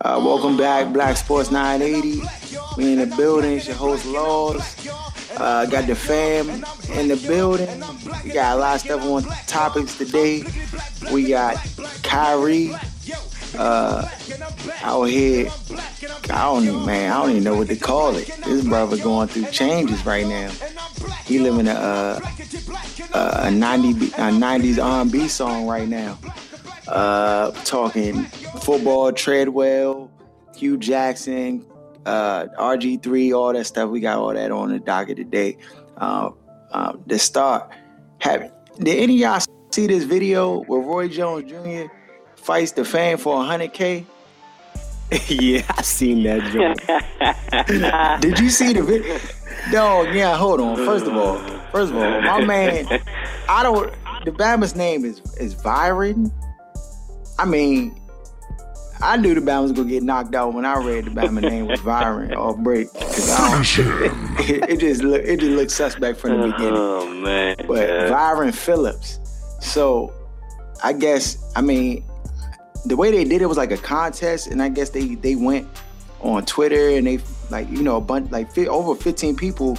Uh, welcome back, Black Sports 980. We in the building. It's your host, Laws. Uh, got the fam in the building. We got a lot of stuff on topics today. We got Kyrie uh, out here. I don't even, man, I don't even know what to call it. This brother going through changes right now. He living a, uh, a 90 a 90s R&B song right now. Uh, talking football, Treadwell, Hue Jackson, uh, RG3, all that stuff. We got all that on the docket today. Uh, um, the start. Have did any of y'all see this video where Roy Jones Jr. fights the fan for 100k? yeah, I seen that joke. Did you see the video? Dog, yeah, hold on. First of all, first of all, my man, I don't. The Bama's name is is Byron. I mean, I knew the Bama was gonna get knocked out when I read the Bama name was Byron or break. Finish him. It, it, just looked it just looked suspect from the beginning. Oh man! But yeah. Byron Phillips. So, I guess I mean, the way they did it was like a contest, and I guess they they went on Twitter and they like you know a bunch like over 15 people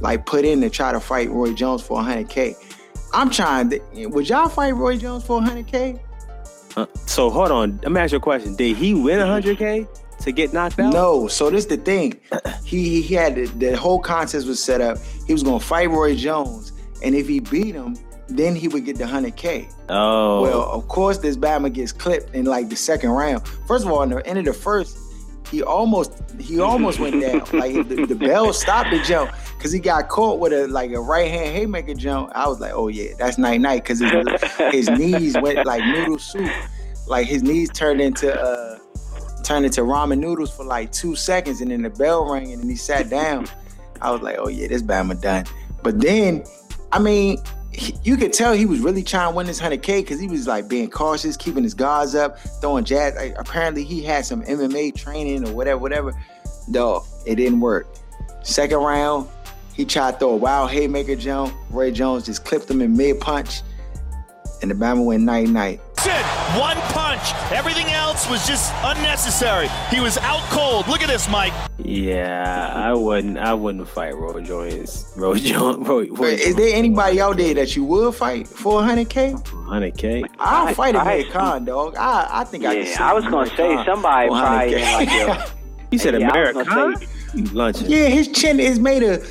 like put in to try to fight Roy Jones for 100k. I'm trying. To, would y'all fight Roy Jones for 100k? Uh, so hold on. Let me ask you a question. Did he win 100k to get knocked out? No. So this is the thing. He he had the, the whole contest was set up. He was gonna fight Roy Jones, and if he beat him, then he would get the 100k. Oh. Well, of course, this Bama gets clipped in like the second round. First of all, in the end of the first, he almost he almost went down. Like the, the bell stopped the jump because he got caught with a like a right hand haymaker jump. I was like, oh yeah, that's night night because his, his knees went like noodle soup. Like his knees turned into uh turned into ramen noodles for like two seconds, and then the bell rang, and then he sat down. I was like, oh yeah, this Bama done. But then, I mean, you could tell he was really trying to win this 100K because he was like being cautious, keeping his guards up, throwing jabs. Like, apparently, he had some MMA training or whatever, whatever. Dog, it didn't work. Second round, he tried to throw a wild haymaker jump. Roy Jones just clipped him in mid punch, and the Bama went night night. One punch. Everything else was just unnecessary. He was out cold. Look at this, Mike. Yeah, I wouldn't. I wouldn't fight Roy Jones. Roy Jones. Roy, Roy Is there anybody out there that you would fight for 100k? 100k. I'll fight Amir Khan, dog. I I think yeah, I can. Yeah, I was gonna say Khan somebody probably like. you said Amir Khan. Luncheon. Yeah, his chin is made of.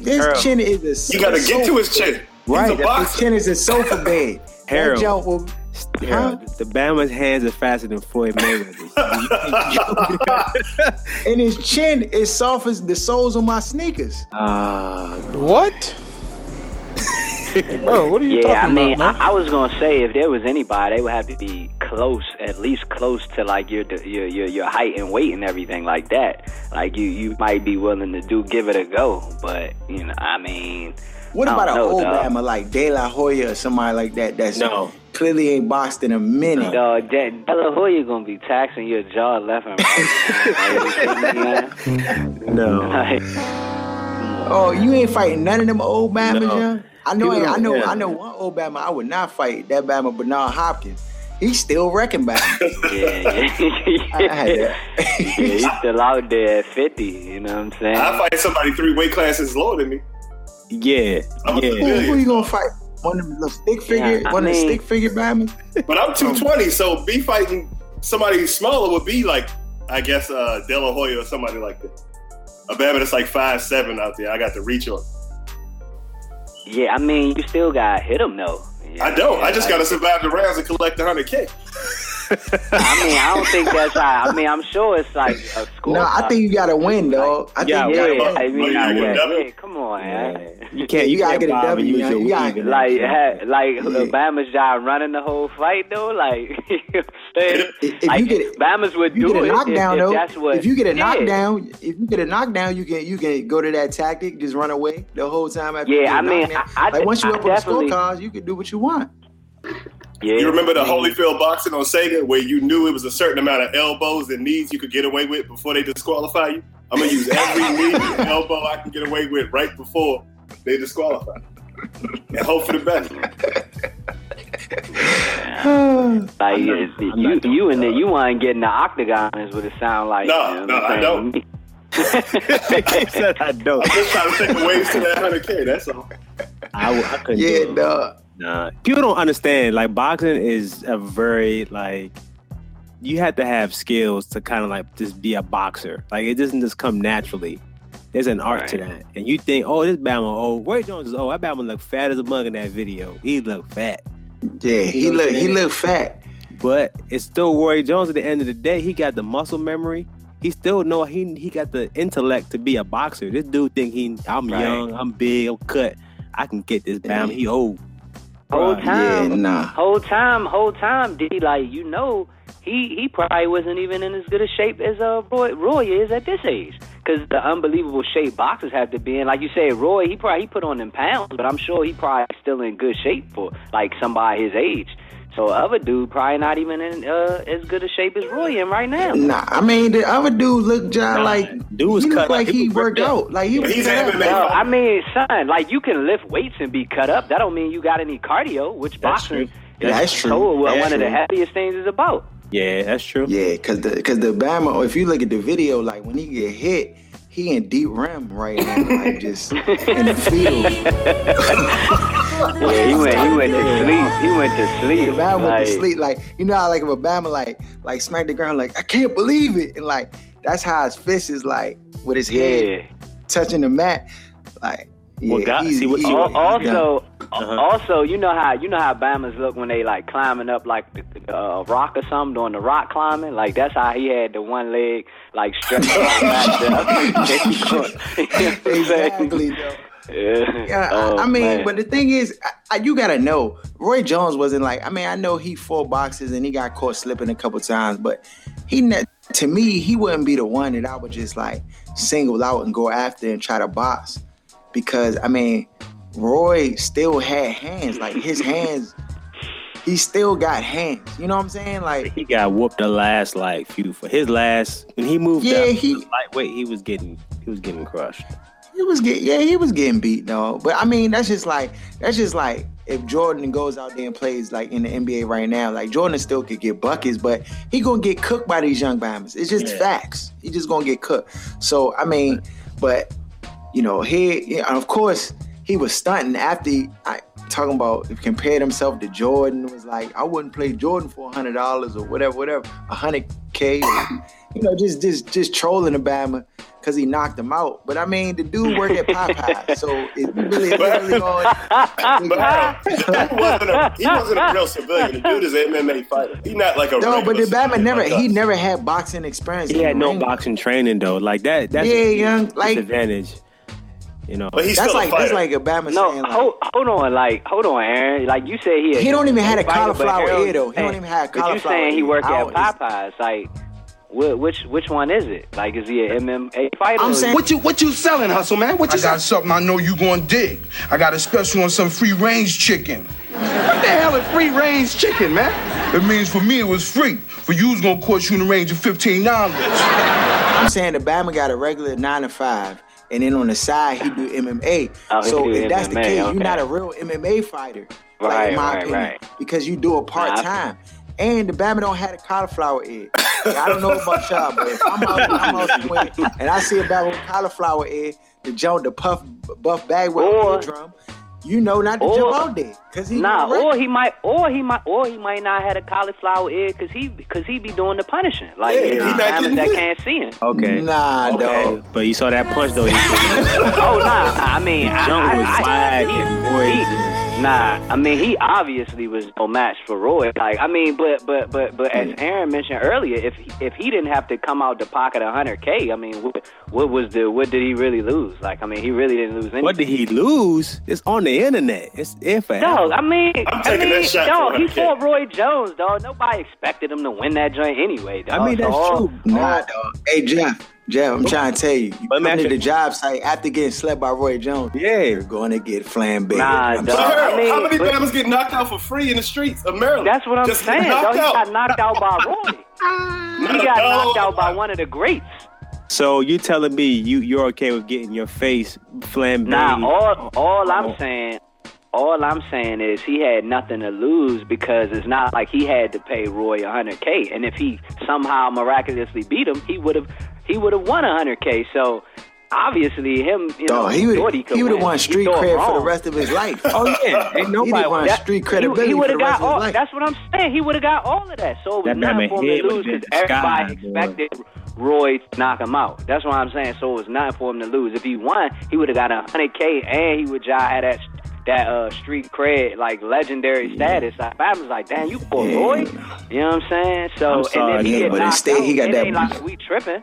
His Earl. chin is a. You gotta get to his chin. Right, his chin is a sofa bed. Harold. That jump will yeah, the Bama's hands are faster than Floyd Mayweather's. and his chin is soft as the soles of my sneakers. Uh, what? Bro, what are you yeah, talking I mean, about, I, I, was gonna say if there was anybody, they would have to be close, at least close to like your your your, your height and weight and everything like that. Like you, you might be willing to do give it a go, but you know, I mean. What oh, about an old dog. Bama like De La Hoya or somebody like that? That's no. clearly ain't boxed in a minute. Dog, De, De La Hoya gonna be taxing your jaw left and right. no. Like, oh, you ain't fighting none of them old Bamas, No. yeah? I know, You I know, yeah. I know one old Bama. I would not fight that Bama, Bernard Hopkins. He's still wrecking Bama. yeah, yeah. yeah, he's still out there at 50, you know what I'm saying? I fight somebody three weight classes lower than me. Yeah, I'm yeah. who, familiar. who you gonna fight? One of the little stick figure, Yeah, I one of the mean- stick figure Bamas. But I'm 220, so be fighting somebody smaller would be like, I guess, uh, De La Hoya or somebody like that. A Bama that's like five seven out there. I got the reach on. Yeah, I mean, you still got to hit him though. Yeah, I don't. yeah, I just like- got to survive the rounds and collect the 100K. I mean, I don't think that's how. I mean, I'm sure it's like a score. No, I think you gotta win, dog. I Yeah, think Yeah, you gotta gotta I win. mean, Oh, you yeah, gotta yeah, get a W? yeah, come on, man. You can't. You You, gotta can't get a bob and W, use man. your You gotta- weave. Like, ha, like Yeah. Bama's job running the whole fight though. Like, you know what I'm saying? If, if like you get Bama's would if you do get a knockdown if, though, if that's what. if you get a knockdown, if you get a knockdown, you can you can go to that tactic, just run away the whole time after. you Yeah, get a I mean. I- I- like once you I up on the definitely- scorecards, you can do what you want. Yeah, You remember the I Holyfield boxing on Sega where you knew it was a certain amount of elbows and knees you could get away with before they disqualify you? I'm gonna use every knee and elbow I can get away with right before they disqualify. And hope for the best. Like you, you, you and the, you want getting the octagon is what it sound like. No, you know no, I'm don't. saying? he said I don't. I'm just trying to think of ways to that 100K. That's all. I, I couldn't do Yeah, it. Dog. Nah, people don't understand. Like boxing is a very like you have to have skills to kind of like just be a boxer. Like it doesn't just come naturally. There's an art to that. And you think, oh, this Bama, oh, Roy Jones is oh, that Bama look fat as a mug in that video. He look fat. Yeah, he know look he saying? look fat. But it's still Roy Jones at the end of the day. He got the muscle memory. He still know he he got the intellect to be a boxer. This dude think he I'm Right. young, I'm big, I'm cut. I can get this Bama. Yeah. He old. Whole Bruh. Yeah, time, nah. whole time, whole time, D like you know, he he probably wasn't even in as good a shape as uh Roy, Roy is at this age. Because the unbelievable shape boxers have to be in, like you said, Roy, he probably he put on them pounds, but I'm sure he probably still in good shape for like somebody his age. So other dude probably not even in uh, as good a shape as Roy in right now. Nah, I mean the other dude looked John Nah, like dude was he cut looked like He he worked up. out. Like he was He's cut an. MMA Well. I mean, son, like you can lift weights and be cut up. That don't mean you got any cardio, which That's boxing true. is That's true. so what That's one of the true. heaviest things is about. Yeah, that's true. Yeah, cause the cause the Bama, if you look at the video, like when he get hit, he in deep rim right now, like just in the field. Yeah, he went, he went to sleep. He went to The sleep. Bama went Like, to sleep. Like you know how like if a Bama like like smack the ground, like I can't believe it, and like that's how his fist is like with his head Yeah. touching the mat. Like yeah, Well, God- he's- see, what- he's- see Al- he's. Also, Uh-huh. also, you know how you know how Bama's look when they like climbing up like the, the, uh, rock or something, doing the rock climbing. Like that's how he had the one leg like stretched out back there. You know what I'm exactly. Yeah. Yeah, Oh, I, I mean, man. but the thing is, I, I, you gotta know, Roy Jones wasn't like. I mean, I know he fought boxes and he got caught slipping a couple times, but he, ne- to me, he wouldn't be the one that I would just like single out and go after and try to box, because I mean, Roy still had hands. Like his hands, he still got hands. You know what I'm saying? Like, He got whooped the last like few for his last when he moved Yeah, up he- lightweight, he was getting he was getting crushed. He was get yeah, he was getting beat though. But I mean, that's just like that's just like if Jordan goes out there and plays like in the NBA right now, like Jordan still could get buckets, but he gonna get cooked by these young bombers. It's just Yeah. facts. He just gonna get cooked. So I mean, but you know, he and of course he was stunting after he, I talking about compared himself to Jordan was like I wouldn't play Jordan for a hundred dollars or whatever, whatever, a hundred K you know, just just just trolling Bama because he knocked him out. But I mean, the dude worked at Popeye, so it really, really going. But he wasn't a he wasn't a real civilian. The dude is an MMA fighter. He not like a No, but the regular Bama never. like He us. never had boxing experience. He had no ring. boxing training though. Like that that's Yeah, a young, like- disadvantage. You know. But he's That's still like a fighter. that's like a Bama No, saying like, hold, hold on, like hold on, Aaron. Like you said, he He don't even have a fighter, cauliflower Harold ear, though. He don't even have a But you cauliflower saying he ear. work How at is- Popeyes? Like, wh- which which one is it? Like, is he an MMA fighter? I'm saying- What you what you selling, hustle man? What you? I you got something I know you gonna dig. I got a special on some free range chicken. What the hell is free range chicken, man? It means for me it was free. For you it's gonna cost you in the range of fifteen dollars. I'm saying the Bama got a regular nine to five, and then on the side he do MMA. Oh, so do if that's the case, okay. you're not a real MMA fighter, Right, like in my right, opinion, right. because you do it part time. And the Bama don't have a cauliflower ear. Like, I don't know about y'all, but if I'm out, I'm out and I see a Bama with cauliflower ear, the jump, the puff, buff bag with drum, you know not to or- jump out there because he Nah, or he might, or he might, or he might not have a cauliflower ear because he, because he be doing the punishing. Like, Yeah, you he know, not that hit. can't see him. okay. Nah, Okay. dog. But you saw that punch though. Oh nah, I mean, I, Jump I, was I, flag he- and boy. he- Nah, I mean, he obviously was no match for Roy. Like, I mean, but but but but as hmm. Aaron mentioned earlier, if if he didn't have to come out the pocket 100k, I mean, what, what was the what did he really lose? Like, I mean, he really didn't lose anything. What did he lose? It's on the internet. It's if Dog, I mean, I'm I mean, that shot dog, he 100K. fought Roy Jones, dog. Nobody expected him to win that joint anyway. Dog. I mean, that's So true. Nah, dog. Hey, Jeff. Jeff, I'm oh. trying to tell you. You But come to the job site after getting slept by Roy Jones. Yeah. You're going to get flambéed. Nah, dog. So, I mean, how many but- Bama's get knocked out for free in the streets of Maryland? That's what I'm Just saying, dog. He got knocked out by Roy. He got dog. knocked out by one of the greats. So you telling me you you're okay with getting your face flambéed? Nah, all all I'm Oh. saying, all I'm saying is he had nothing to lose because it's not like he had to pay Roy 100k, and if he somehow miraculously beat him, he would have he would have won 100k. So obviously, him you know Dog, he thought would he could he would have won street cred for the rest of his life. Oh yeah, ain't he nobody didn't want want street He, credibility he for would the have rest got of his all. life. That's what I'm saying. He would have got all of that. So it was That man nothing for him to lose because everybody sky, boy. expected Roy to knock him out. That's what I'm saying. So it was nothing for him to lose. If he won, he would have got a hundred k, and he would just had that that uh, street cred, like legendary status. Like, I was like, damn, you poor Yeah. Roy. You know what I'm saying? So I'm sorry, and then he yeah, but knocked instead he got it that- ain't like we tripping.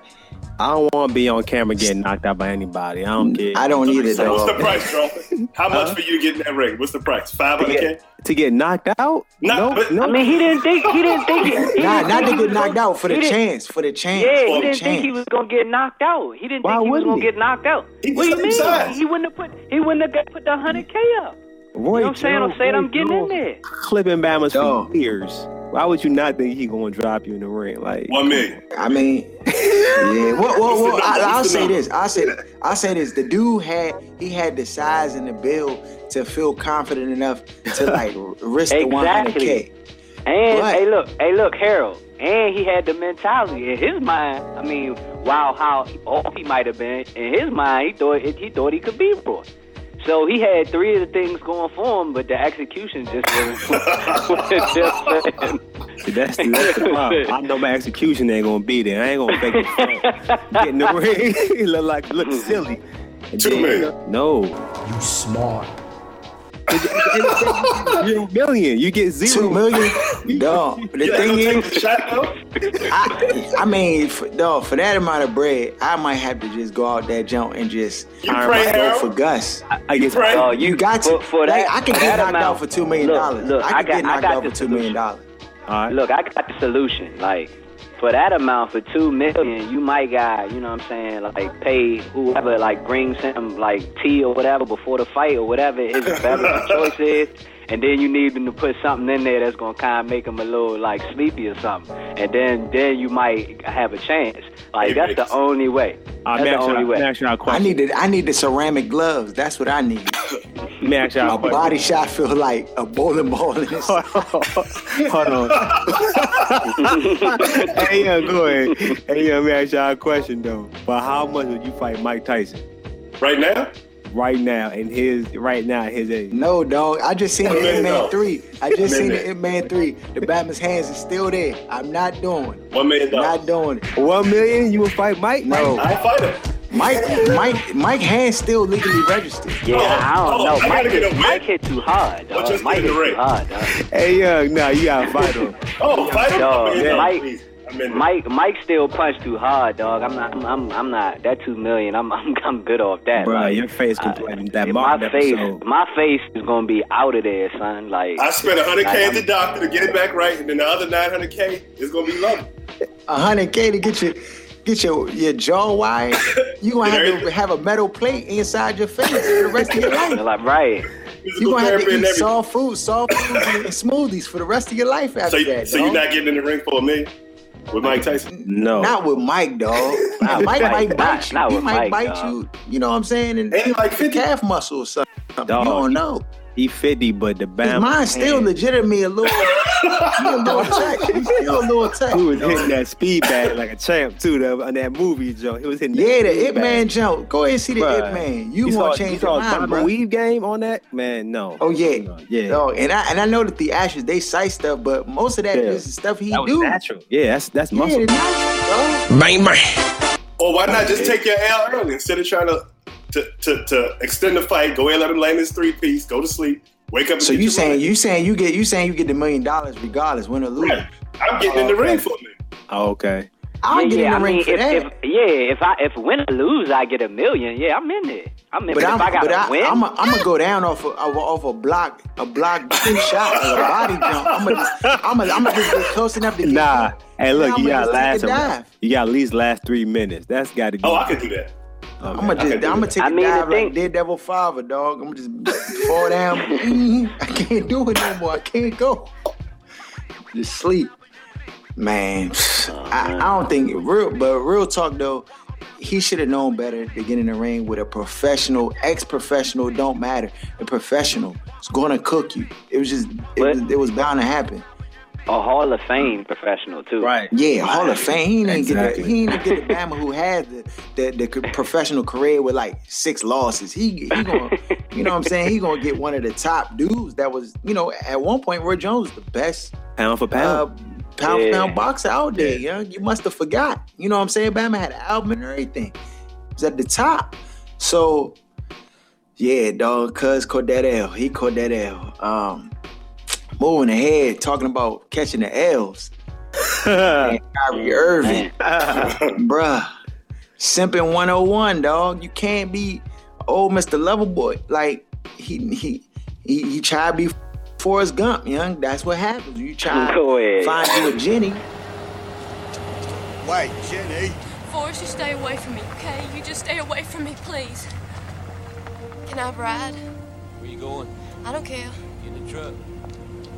I don't want to be on camera getting knocked out by anybody. I don't care. I don't either, So what's the though. price, Charlton? How much for you getting that ring? What's the price? Five to k. to get knocked out? No, no, but- no. I mean, he didn't think he didn't think he, he Not, didn't not to get knocked gonna- out for the chance, for the chance. Yeah, he didn't think he was gonna get knocked out. He didn't Why think he was wouldn't gonna he? get knocked out. He what do you mean? size. He wouldn't have put he wouldn't have put the hundred K up. Roy You know what I'm saying? I'm Jones- saying I'm Roy getting in Jones there. Clipping Bama's Dog. for years. Why would you not think he gonna drop you in the ring? Like One million. I mean, yeah. Well, well, well I, number? I'll say number? this. I'll say. I'll say this. The dude had he had the size and the build to feel confident enough to like risk the one hundred k. And But- hey, look, hey, look, Harold. And he had the mentality in his mind. I mean, wow, how off he might have been in his mind, he thought he thought he could beat Roy. So he had three of the things going for him, but the execution just wasn't. See, that's, the, that's the problem. I know my execution ain't gonna be there. I ain't gonna fake it. front. Get in the ring, it look like look silly. And Two then. No. You smart. Zero million. You get zero. Two million, dog. The You thing gonna is, the shot though? I, I mean, for, dog, for that amount of bread, I might have to just go out that jump and just You All pray, right, go Harold. for Gus. I guess Right. Oh, You got to. for, for like, that. I can for get that knocked out for two million dollars. Look, I I can got, get knocked I got out the for two million solution. dollars. All right. Look, I got the solution. Like for that amount, for two million, you might got, you know what I'm saying, like pay whoever like brings him like tea or whatever before the fight or whatever his beverage choice is. And then you need him to put something in there that's gonna kind of make them a little like sleepy or something. And then then you might have a chance. Like Hey, that's the only way. Uh, That's I the only may I way. ask you a I question? need the I need the ceramic gloves. That's what I need. May I ask you a My question? body shot feel like a bowling ball in this. Hold on. hey, yeah, go ahead. Hey, yeah, let me ask y'all a question though. But how much would you fight Mike Tyson Right now? Right now in his right now at his age? No, dog. I just seen the Man, no. 3. I just seen Man, the Ip Man 3. The Batman's hands is still there. I'm not doing it. One million Not doing it. One million? You will fight Mike? No. I'll fight him. Mike Mike Mike hands still legally registered. Yeah, I oh, don't Oh, know. I Mike, hit. Mike hit too hard, dog. just Mike hit too hard, dog. Hey, young, nah, you gotta fight him. Oh, fight him. Dog, yeah. Mike- please. I'm in there. Mike Mike still punched too hard, dog. I'm not I'm I'm, I'm not that two million. I'm I'm I'm good off that. Bro, like, your face uh, complaining that my Martin face episode. my face is gonna be out of there, son. Like I spent 100K like, at the doctor to get it back right, and then the other 900K is going to be lovely. A hundred K to get your get your, your jaw wired. You gonna have to have a metal plate inside your face for the rest of your life. like right. You Physical gonna have to eat everything. soft food, soft foods and smoothies for the rest of your life after So, that. so dog. you're not getting in the ring for a million with Mike Tyson? No. Not with Mike, dog. Not Mike Mike. might Not- bite you. not he with might Mike, bite dog. you. You know what I'm saying? And Ain't he like 50? calf muscle or something. Dog. You don't know. He 50, but the His Bama. mind's still legitimately a little, he a little tight. He's still a little tight. He was hitting that speed bag like a champ too. The, on that movie, Joe. He was hitting. that Yeah, the speed Ip bag. Man jump. Go ahead and see the Bruh. Ip Man. You, You gonna change you saw your a mind, bro. weave game on that? Man, no. Oh yeah, No, yeah. Dog, and I and I know that the ashes they cite stuff, but most of that Yeah. is stuff he that was do. natural. Yeah, that's that's muscle. it's natural, dog. Bang, bang. Or why not just take your L early instead of trying to to, to, to extend the fight, go in, let him land his three piece, go to sleep, wake up and So get you your saying money. you saying you get you saying you get the million dollars regardless, win or lose. Right. I'm getting in the Oh, ring for me. Oh, okay. I'll yeah, get yeah, in the I ring mean, for if, that. if yeah, if I if win or lose, I get a million. Yeah, I'm in there. I'm in. but But, I'm, if I but gotta I, win, I'm, gonna go down off a, off a, off a block, a block shot, or a body jump. I'm gonna, just, I'm gonna, I'm gonna just get close enough to get Nah. Hey, look, I'm you gonna got last. You got at least last three minutes. That's got to be. Oh, I could do that. I'm gonna just, I I'm gonna take I a mean, dive thing- like Daredevil Father, dog. I'm gonna just fall down. I can't do it no more. I can't go. Just sleep, man. Oh, I, I don't think real, but real talk though. he should have known better to get in the ring with a professional, ex-professional. Don't matter. A professional is going to cook you. It was just, it, was, it was bound to happen. A Hall of Fame professional too. Right. Yeah, Hall of Fame. He didn't Exactly. get the, he didn't get the Bama who had the, the the professional career with like six losses. He he gonna you know what I'm saying? He gonna get one of the top dudes that was you know at one point Roy Jones was the best Pound for uh, pound. pound for pound boxer out there. Yeah. You must have forgot. You know what I'm saying? Bama had an album and everything. He was at the top. So yeah, dog. Cuz caught that L. He caught that L. Um, moving ahead, talking about catching the L's. Man, Kyrie Irving, bruh. Simping 101, dog. You can't be old Mr. Loverboy. Like he he he, he tried to be Forrest Gump, young. That's what happens. You try to find you a Jenny. Wait, Jenny. Forrest, you stay away from me, okay? You just stay away from me, please. Can I ride? Where you going? I don't care. In the truck.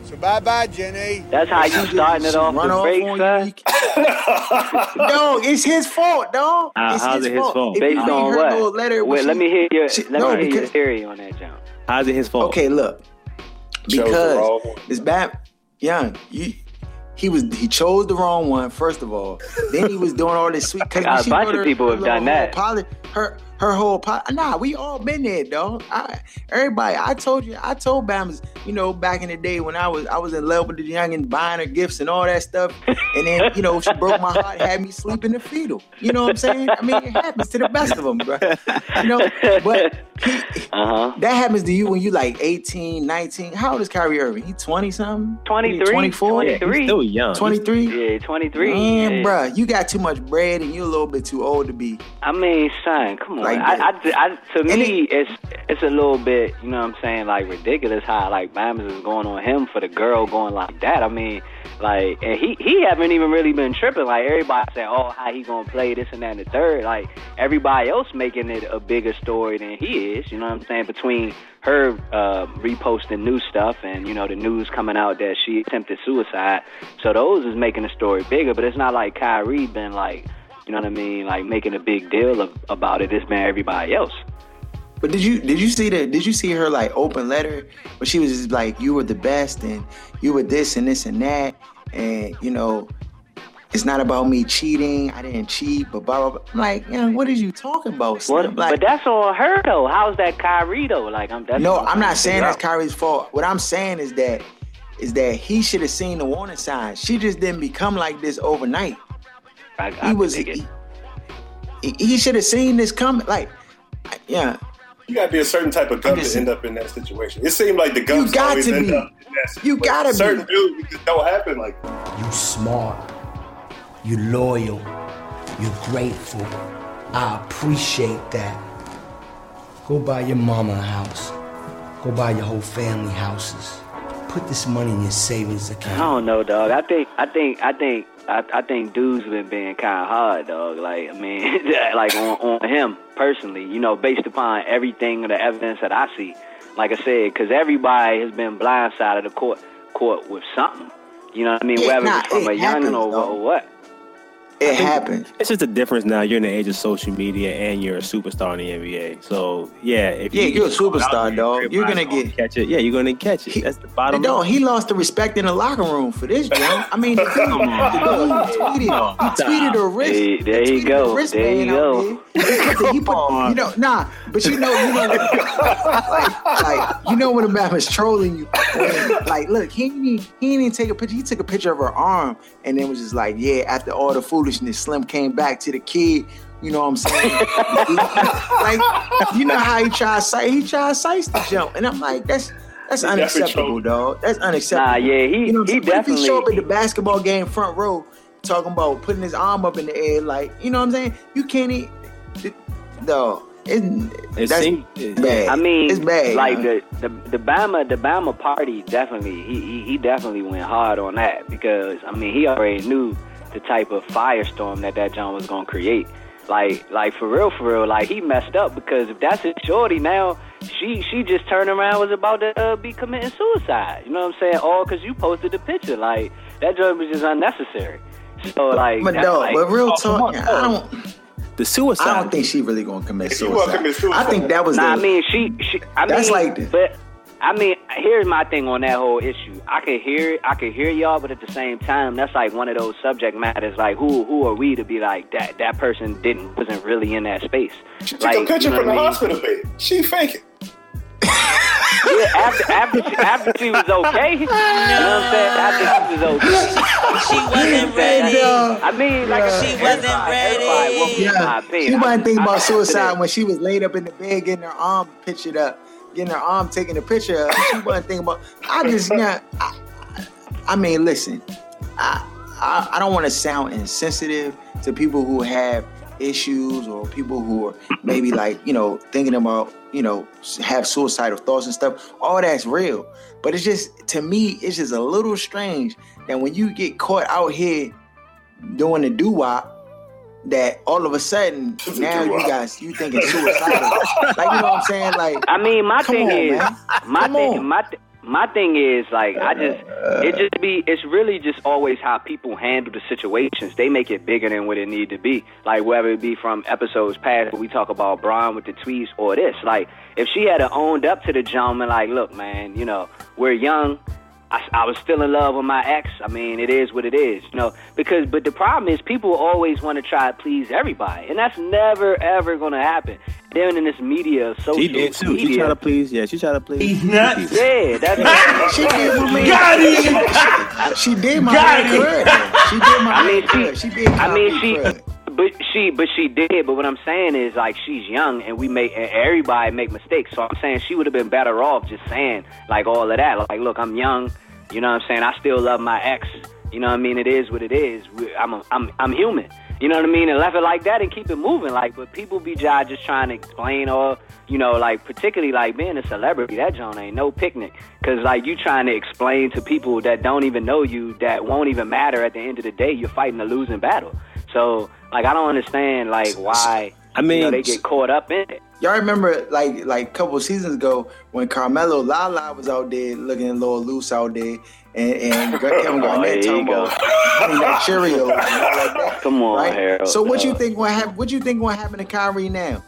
So bye bye, Jenny. That's how you starting it off Run the off break, on son. dog, it's his fault, dog. Uh, it's how's it his fault? If you Based on what? letter, when Wait, let she- me hear your she- let no, me hear your theory on that, John. How's it his fault? Okay, look. Because wrong one. this bad young, you he was he chose the wrong one, first of all. then he was doing all this sweet because A bunch of people have done that. her her whole pot. nah, we all been there, dog. I, everybody, I told you, I told Bama's, you know, back in the day when I was I was in love with the young and buying her gifts and all that stuff. And then, you know, she broke my heart, had me sleep in the fetal. You know what I'm saying? I mean, it happens to the best of them, bro. You know, but he, Uh huh. that happens to you when you like 18, 19. How old is Kyrie Irving? He 20 something? 23, 24? 23. He's still young. 23? Yeah, 23. Man, yeah. bruh, you got too much bread and you're a little bit too old to be. I mean, son, come on. Like I. I, I, to me, it's it's a little bit, you know what I'm saying, like ridiculous how like Bama's is going on him for the girl going like that. I mean, like, and he he haven't even really been tripping. Like everybody saying, oh, how he gonna play this and that and the third. Like everybody else making it a bigger story than he is. You know what I'm saying? Between her uh, reposting new stuff and you know the news coming out that she attempted suicide, so those is making the story bigger. But it's not like Kyrie been like. You know what I mean? Like making a big deal of, about it. It's been everybody else. But did you did you see the did you see her like open letter where she was just like you were the best and you were this and this and that and you know it's not about me cheating I didn't cheat but blah blah blah. I'm like you know what are you talking about? What, like, but that's all her though. How's that Kyrie though? Like I'm. That's no, what I'm not saying that's. Kyrie's fault. What I'm saying is that is that he should have seen the warning signs. She just didn't become like this overnight. I, I He can was he, he, he should have seen this coming. Like yeah, You gotta be a certain type of gump just- to end up in that situation. It seemed like the gumps got always to end be. up in that situation. You gotta be. Certain dudes just don't happen like that. You smart. You loyal. You're grateful. I appreciate that. Go buy your mama a house. Go buy your whole family houses. Put this money in your savings account. I don't know, dog. I think, I think, I think, I, I think dudes been being kind of hard, dog. Like, I mean, like on, on him personally, you know, based upon everything, the evidence that I see. Like I said, because everybody has been blindsided to court, court with something. You know what I mean? Whether it's from it a youngin' or, or what. It happened. It's just a difference now. You're in the age of social media and you're a superstar in the NBA. So yeah, if Yeah, you, you're a if you go out superstar, there, dog. You're gonna get- catch it. Yeah, you're gonna catch it. He- That's the bottom. No, line. he lost the respect in the locker room for this, Joe. I mean, the dude, the dude he tweeted, he tweeted a wrist. There- there you go. a wrist There you go. there. He put, you know, nah, but you know, you know, like, like you know when a man is trolling you, like, look, he didn't, even- he didn't take a picture. He took a picture of her arm, and then was just like, yeah. After all the foolishness, Slim came back to the kid. You know what I'm saying? like, you know how he tries, he tries size to jump, and I'm like, that's. That's He unacceptable, dog. That's unacceptable. Nah, yeah, he- you know he I'm if he show up at the basketball game front row talking about putting his arm up in the air, like you know what I'm saying? You can't eat. No, it, It that's seems- bad. I mean, it's bad. Like man. the, the the Bama the Bama party definitely he, he he definitely went hard on that because I mean he already knew the type of firestorm that that John was gonna create. Like like for real for real like he messed up because if that's his shorty now she she just turned around was about to uh, be committing suicide. You know what I'm saying? All because you posted the picture like that joint was just unnecessary. So like but that's dog, like, but real oh, talk, on, I don't. The suicide. I don't think she really gonna commit If you wanna suicide. commit suicide. I think that was Nah, I mean, she, she I That's mean, like the- but I mean, here's my thing on that whole issue. I could hear, I could hear y'all, but at the same time, that's like one of those subject matters. Like, who, who are we to be like that? That person didn't, wasn't really in that space. She took like, a picture you know from the I mean? hospital bed. She faking. Yeah, after, after, she, after she was okay. You know what I'm saying? After she was okay. She wasn't ready. Yeah. I mean, like Yeah. She wasn't everybody- ready. everybody wants Yeah, opinion. she might think thinking I- I- about suicide when she was laid up in the bed, getting her arm pictured up, getting her arm taking a picture of. She wasn't thinking about. I just, yeah. I, I mean, listen, I, I, I don't want to sound insensitive to people who have issues or people who are maybe like you know thinking about you know have suicidal thoughts and stuff. All that's real, but it's just to me, it's just a little strange that when you get caught out here doing the doo wop that all of a sudden now you guys you thinking suicidal. like you know what I'm saying? Like I mean, my thing on, is, man. my Come thing, on. my th- my thing is like I just it just be it's really just always how people handle the situations. They make it bigger than what it need to be. Like whether it be from episodes past where we talk about Brian with the tweets or this. Like if she had owned up to the gentleman, like, look, man, you know, we're young. I, I was still in love with my ex. I mean, it is what it is, you know. Because, but the problem is, people always want to try to please everybody, and that's never ever going to happen. Then in this media, social She did too. She tried to please. Yeah, she tried to please. He's nuts. yeah, that's she did my man. Got him. She did my Got man She did my I mean, crud. she- She did. I mean, she, crud. But she, but she did. But what I'm saying is, like, she's young, and we make, and everybody make mistakes. So I'm saying she would have been better off just saying like all of that. Like, look, I'm young. You know what I'm saying? I still love my ex. You know what I mean? It is what it is. I'm, a, I'm, I'm human. You know what I mean? And left it like that and keep it moving. Like, but people be just trying to explain or, you know, like particularly like being a celebrity, that John ain't no picnic. Cause like you trying to explain to people that don't even know you, that won't even matter at the end of the day. You're fighting a losing battle. So like I don't understand like why I you know, mean, they get caught up in it. Y'all remember like like a couple seasons ago when Carmelo Lala was out there looking a little loose out there, and, and Kevin Oh, Garnett there you talking about that Cheerios like that. Come on, right? Harold. So what you dog. think what hap- What you think what happened to Kyrie now?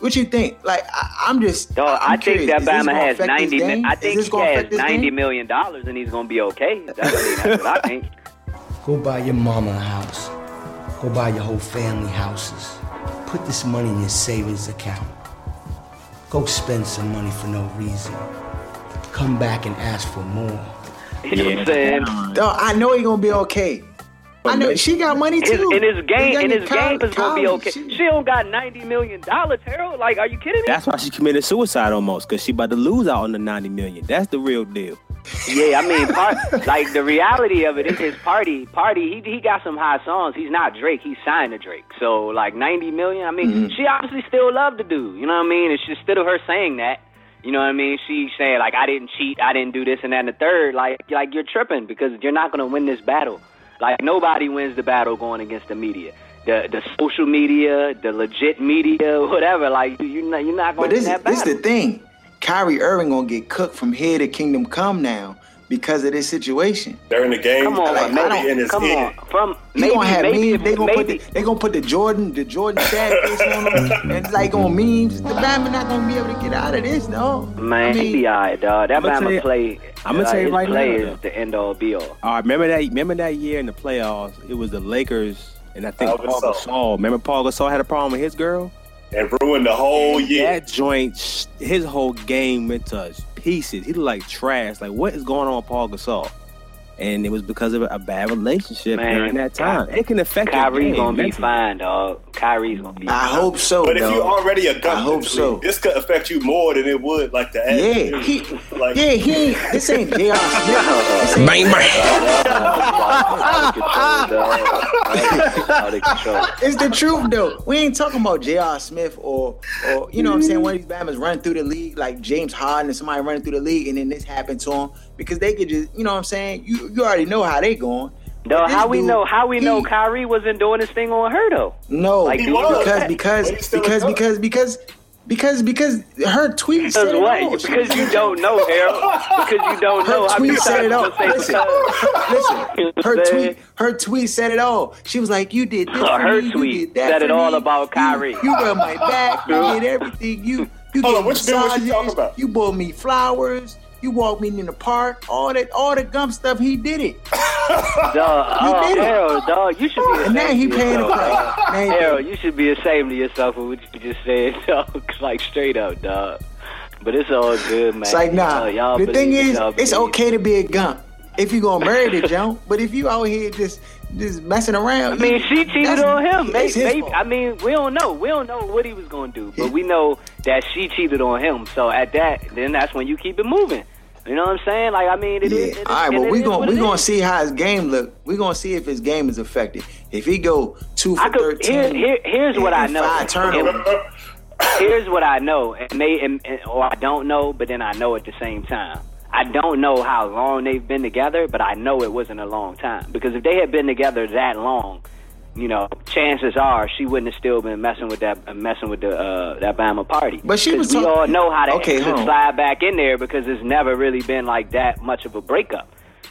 What you think? Like I, I'm just. Dog, I'm I think curious. that Is this Bama has ninety. mi- I think this he gonna has affect his ninety game? million dollars, and he's gonna be okay. That's, I mean, that's what I think. Go buy your mama a house. Go buy your whole family houses. Put this money in your savings account. Go spend some money for no reason. Come back and ask for more. You know what I'm saying? Dog, I know he gonna be okay. I know she got money His, too. in his game, in The his young game is gonna be okay. she- She don't got ninety million dollars, Harold. Like, are you kidding me? that's why she committed suicide almost, cause she about to lose out on the ninety million. That's the real deal. Yeah, I mean, part, like the reality of it is his party. Party, he he got some high songs. He's not Drake. He's signed to Drake. So like ninety million. I mean, Mm-hmm. she obviously still loved the dude. You know what I mean? It's just instead of her saying that. You know what I mean? She saying like I didn't cheat, I didn't do this and that and the third. Like like you're tripping because you're not gonna win this battle. Like nobody wins the battle going against the media. The the social media, the legit media, whatever. Like you you're not, you're not gonna But this, win that this battle. the thing. Kyrie Irving gonna get cooked from here to Kingdom Come now because of this situation. During the game, Come on, Like, man. I don't- in his Come head. on. From He maybe gonna have maybe memes. They gonna maybe, put the, they gonna put the Jordan the Jordan sad face on him and it's like on memes. The Bama not gonna be able to get out of this, no. Man, I he be alright, dog. That I'ma Bama play. I'ma uh, tell you right play now, is the end all be all. All right, remember that? Remember that year in the playoffs? It was the Lakers, and I think Paul Paul Gasol. Gasol. Remember Paul Gasol had a problem with his girl. And ruined the whole year. That joint, his whole game went to pieces. He looked like trash. Like what is going on with Paul Gasol? And it was because of a bad relationship Man, during that time. It can affect your Kyrie's game gonna be fine, dog. Kyrie's gonna be. I fine. hope so. But if dog. you already a gun, I hope so. This could affect you more than it would like the Yeah, he, like yeah, he. This ain't J.R. Smith. Bang, bang. Out of control, dog. Out of control. It's the truth though. We ain't talking about J.R. Smith or or you know what I'm saying, one of these Bammers running through the league like James Harden and somebody running through the league and then this happened to him because they could just you know what I'm saying? You you already know how they going. Dog, This how we dude, know? How we know he- Kyrie wasn't doing this thing on her though? No, Like, He was. because because But he's still because because because Because because her tweet Because said it all. Because you don't know, Harold. Because you don't know. Her How many tweet said it all. you gonna say Listen, because? listen. You know what Her tweet, her tweet said it all. She was like, "You did this for Her me. tweet you did that said it for all me. about Kyrie. You, you were my back. You did everything. You you Hold on, gave which dude was she massages. talking about? You bought me flowers. You walked me in the park. All that, all the gum stuff. He did it. Dog, oh, uh, did it. Harold, dog, you should be ashamed And now he paying the price. Harold, you should be ashamed of yourself for what you just said, dog. like straight up, dog. But it's all good, man. It's like nah. Y'all- y'all the thing is, it's okay to be a gump if you gonna marry the jump. But if you out here just just messing around, I mean, she cheated on him. Maybe, maybe. I mean, we don't know. We don't know what he was gonna do, but we know that she cheated on him. So at that, then that's when you keep it moving. You know what I'm saying? Like, I mean, it is. Yeah. it is- All right, well we is gonna we it gonna is. see how his game look. We're gonna see if his game is affected. If he go two for I could, thirteen, here, here's what I know. Five turnovers. Here's what I know, and may, and, and, or I don't know, but then I know at the same time. I don't know how long they've been together, but I know it wasn't a long time because if they had been together that long, you know, chances are she wouldn't have still been messing with that, uh, messing with the uh, that Bama party. But she was we talk- all know how to, Okay, to slide back in there because it's never really been like that much of a breakup.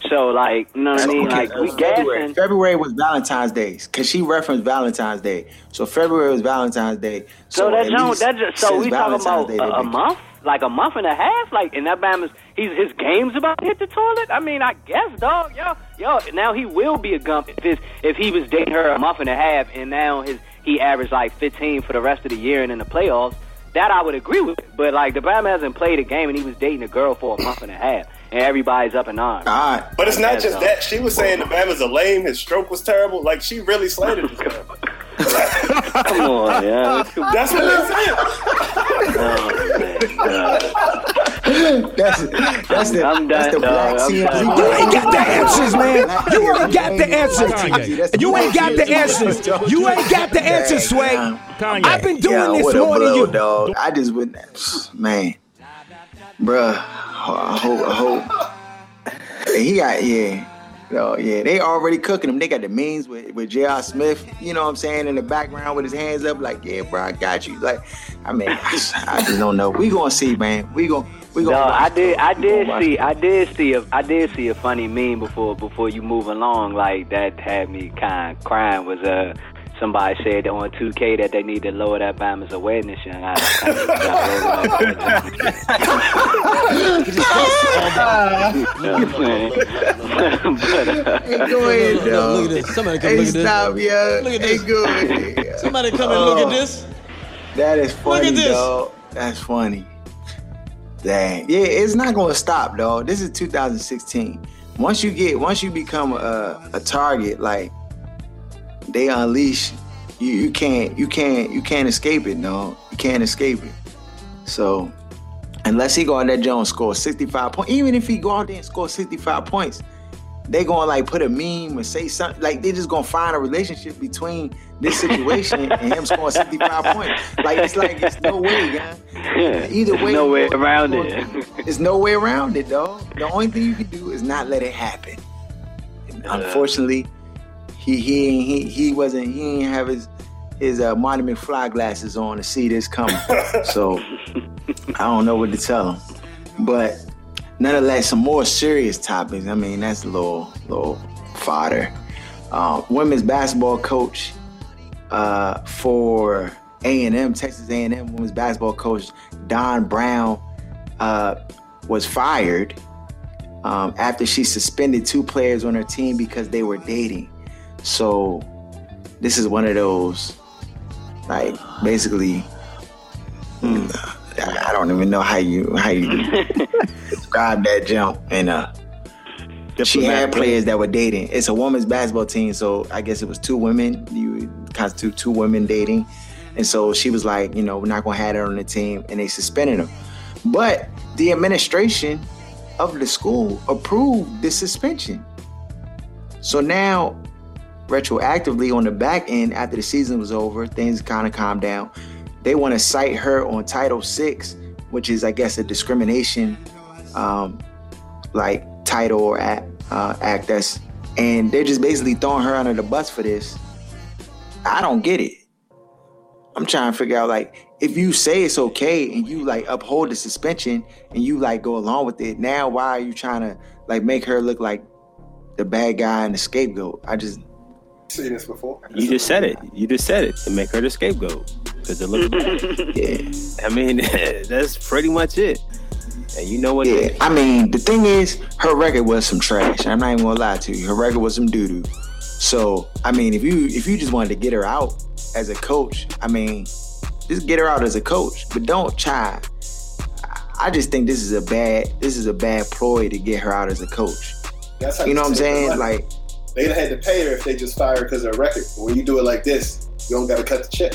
So like, you know what I mean? Okay, Like we February. gassing. February was Valentine's Day because she referenced Valentine's Day. So February was Valentine's Day. So, that at don't least that just, so since we talking about Day, a, a month, like a month and a half, like and that Bama's he's his game's about to hit the toilet. I mean, I guess, dog, yo, yo. Now he will be a gump if his, if he was dating her a month and a half, and now his he averaged like 15 for the rest of the year and in the playoffs. That I would agree with, but like the Bama hasn't played a game and he was dating a girl for a month and a half, and everybody's up in arms. All right. But it's not just dog. that. She was saying the Bama's a lame. His stroke was terrible. Like she really slandered this man. Come on, yeah. That's what they said. Oh, man, dog. That's that's the I'm that's the black dog. I'm TMZ. done. You ain't got the answers, man. You ain't got the answers. You ain't got the answers. You ain't got the answers, Sway. Kanye. I've been doing Yeah, this what a more than you. dog. I just wouldn't, man, bruh. I hope, I hope. He got yeah, yo, yeah. They already cooking him. They got the memes with with J.R. Smith. You know what I'm saying in the background with his hands up, like yeah, bro, I got you. Like, I mean, I just don't know. We gonna see, man. We gonna we. No, I did. though. I did gonna see. I did see a. I did see a funny meme before before you move along. Like that had me kind of crying. Was uh somebody said on 2K that they need to lower that Bama's awareness. And I kind of Hey, go ahead, dog. Look at this. Somebody come Hey, look at this. stop, yeah. Look at this. go ahead. Somebody come and look Oh. at this. That is funny, at this. dog. That's funny. Dang. Yeah, it's not gonna stop, dog. This is 2016. Once you get, once you become a, a target, like they unleash, you, you can't, you can't, you can't escape it, no. You can't escape it. So, unless he go out there Jones score 65 points, even if he go out there and score 65 points, they gonna like put a meme and say something like they just gonna find a relationship between this situation and him scoring 65 points. Like it's like it's no way, yeah. Either way, no way you go- around you it. There's no way around it, dog. The only thing you can do is not let it happen. And unfortunately, he he he he wasn't he didn't have his his uh, Marty McFly glasses on to see this coming. so I don't know what to tell him. But nonetheless, some more serious topics. I mean, that's a little little fodder. Um, women's basketball coach uh, for A and M, Texas A and M women's basketball coach Dawn Brown uh, was fired um, after she suspended two players on her team because they were dating. So this is one of those, like basically, I I don't even know how you how you describe that jump. And uh, she had players that were dating. It's a women's basketball team, so I guess it was two women. You constitute two women dating, and so she was like, you know, we're not gonna have her on the team, and they suspended them. But the administration of the school approved the suspension. So now, retroactively on the back end, after the season was over, things kind of calmed down. They want to cite her on Title VI, which is, I guess, a discrimination, um, like title or act, uh, act. That's and they're just basically throwing her under the bus for this. I don't get it. I'm trying to figure out like if you say it's okay and you like uphold the suspension and you like go along with it, now why are you trying to like make her look like the bad guy and the scapegoat? I just seen this before. You just said it. You just said it to make her the scapegoat because it looks bad. yeah. I mean, that's pretty much it. And you know what? Yeah, I mean, the thing is, her record was some trash. I'm not even gonna lie to you. Her record was some doo doo. So, I mean, if you if you just wanted to get her out as a coach, I mean, just get her out as a coach, but don't try. I just think this is a bad this is a bad ploy to get her out as a coach. That's how You know what I'm saying? Like, they'd have had to pay her if they just fired because of her record. But when you do it like this, you don't got to cut the check.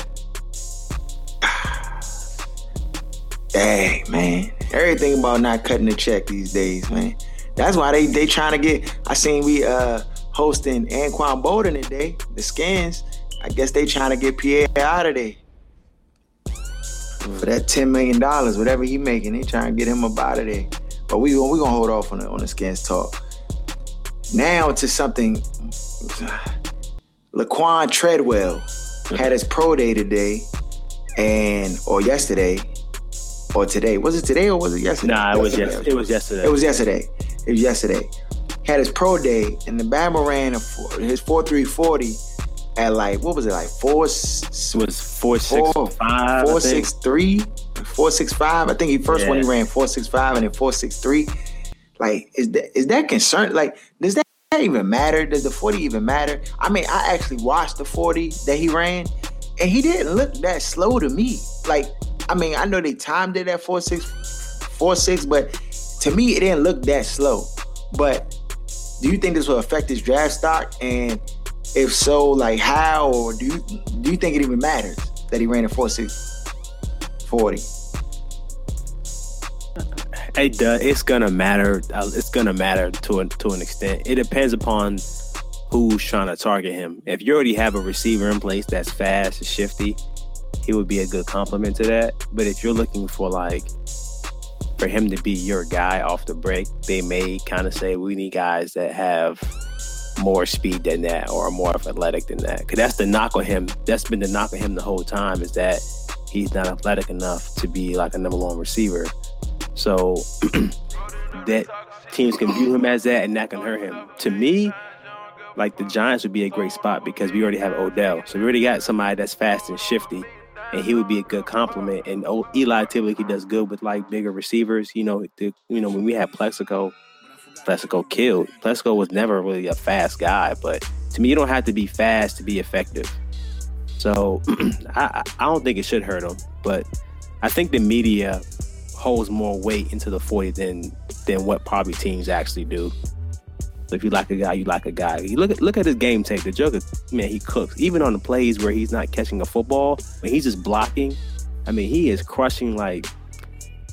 dang man, everything about not cutting the check these days, man. That's why they they trying to get. I seen we uh hosting Anquan Boldin today, the Skins. I guess they trying to get Pierre out of there. For that ten million dollars, whatever he making, they trying to get him up out of there. But we we gonna hold off on the on the skins talk. Now to something. Laquan Treadwell had his pro day today, and or yesterday, or today. Was it today or was it yesterday? Nah, it was yes. It was yesterday. It was yesterday. It was yesterday. Had his pro day, and the Bama ran a four, his four three forty at like what was it like four? It was four six four, five. four I think. six three, four six five. I think he first one he Yeah. ran four six five and then four six three. Like, is that is that concern? Like, does that even matter? Does the forty even matter? I mean, I actually watched the forty that he ran, and he didn't look that slow to me. Like, I mean, I know they timed it at four six, four six, but to me, it didn't look that slow. But do you think this will affect his draft stock? And if so, like how? Or do you do you think it even matters that he ran a four six forty? It does. It's gonna matter. Uh, It's gonna matter to an to an extent. It depends upon who's trying to target him. If you already have a receiver in place that's fast and shifty, he would be a good compliment to that. But if you're looking for like for him to be your guy off the break, they may kind of say we need guys that have more speed than that or more athletic than that. Because that's the knock on him. That's been the knock on him the whole time is that he's not athletic enough to be like a number one receiver. So that teams can view him as that and that can hurt him. To me, like the Giants would be a great spot because we already have Odell. So we already got somebody that's fast and shifty. And he would be a good compliment. And O- Eli typically does good with like bigger receivers. You know, the, you know when we had Plaxico, Plaxico killed. Plaxico was never really a fast guy, but to me, you don't have to be fast to be effective. So I, I I don't think it should hurt him, but I think the media holds more weight into the 40 than than what probably teams actually do. So if you like a guy, you like a guy. You look at look at his game tape. The Joker, man, he cooks. Even on the plays where he's not catching a football, when he's just blocking, I mean, he is crushing like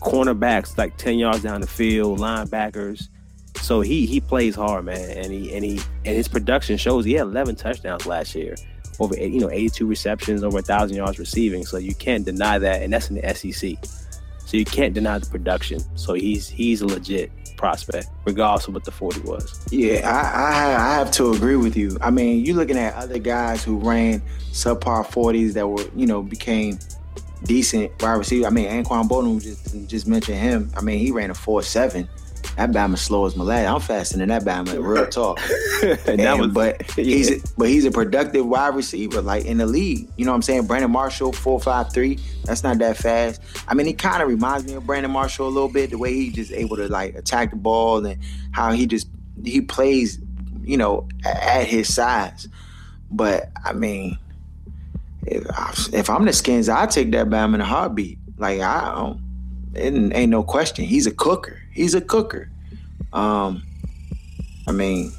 cornerbacks like 10 yards down the field, linebackers. So he he plays hard, man, and he and he and his production shows. He had 11 touchdowns last year, over you know 82 receptions, over a thousand yards receiving. So you can't deny that, and that's in the SEC. So you can't deny the production. So he's he's a legit prospect, regardless of what the 40 was. Yeah, I, I I have to agree with you. I mean, you're looking at other guys who ran subpar 40s that were, you know, became decent wide receiver. I mean, Anquan Boldin just just mentioned him. I mean, he ran a four seven. That Bama slow as molasses. I'm faster than that Bama. Real talk. and was but he's a, but he's a productive wide receiver, like in the league. You know what I'm saying? Brandon Marshall, four five three. That's not that fast. I mean, he kind of reminds me of Brandon Marshall a little bit, the way he just able to like attack the ball and how he just he plays, you know, at his size. But I mean, if, I, if I'm the Skins, I take that Bama in a heartbeat. Like I don't, it ain't no question. He's a cooker. He's a cooker. Um, I mean,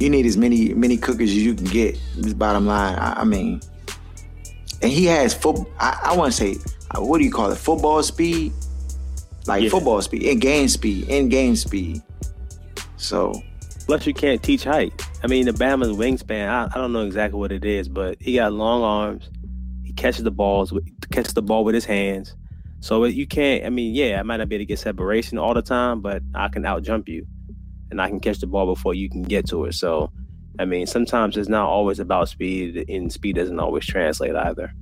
you need as many many cookers as you can get. This bottom line. I, I mean, and he has foot. I, I want to say, uh, what do you call it? Football speed, like Yeah. football speed, in game speed, in game speed. So Plus, you can't teach height. I mean, the Bama's wingspan. I, I don't know exactly what it is, but he got long arms. He catches the balls, with, catches the ball with his hands. So you can't. I mean, yeah, I might not be able to get separation all the time, but I can out jump you, and I can catch the ball before you can get to it. So, I mean, sometimes it's not always about speed, and speed doesn't always translate either.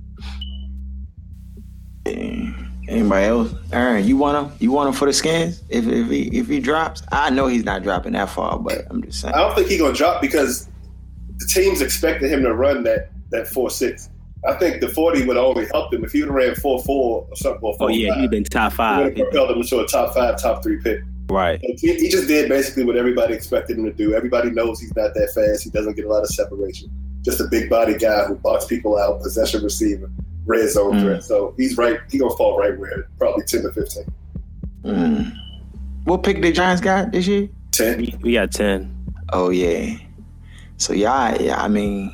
Anybody else? Aaron, you want him? You want him for the skins? If if he if he drops, I know he's not dropping that far, but I'm just saying. I don't think he's gonna drop because the team's expecting him to run that that four six. I think the forty would have only help him if he would have ran four four or something. Or Oh four, yeah, five. he's been top It five. would have propelled him to a top five, top three pick. Right. He, he just did basically what everybody expected him to do. Everybody knows he's not that fast. He doesn't get a lot of separation. Just a big body guy who box people out, possession receiver, red zone Mm. threat. So he's right. He's gonna fall right where probably ten to fifteen. Mm. What pick the Giants got this year? Ten. We, we got ten. Oh yeah. So y'all, yeah, I mean,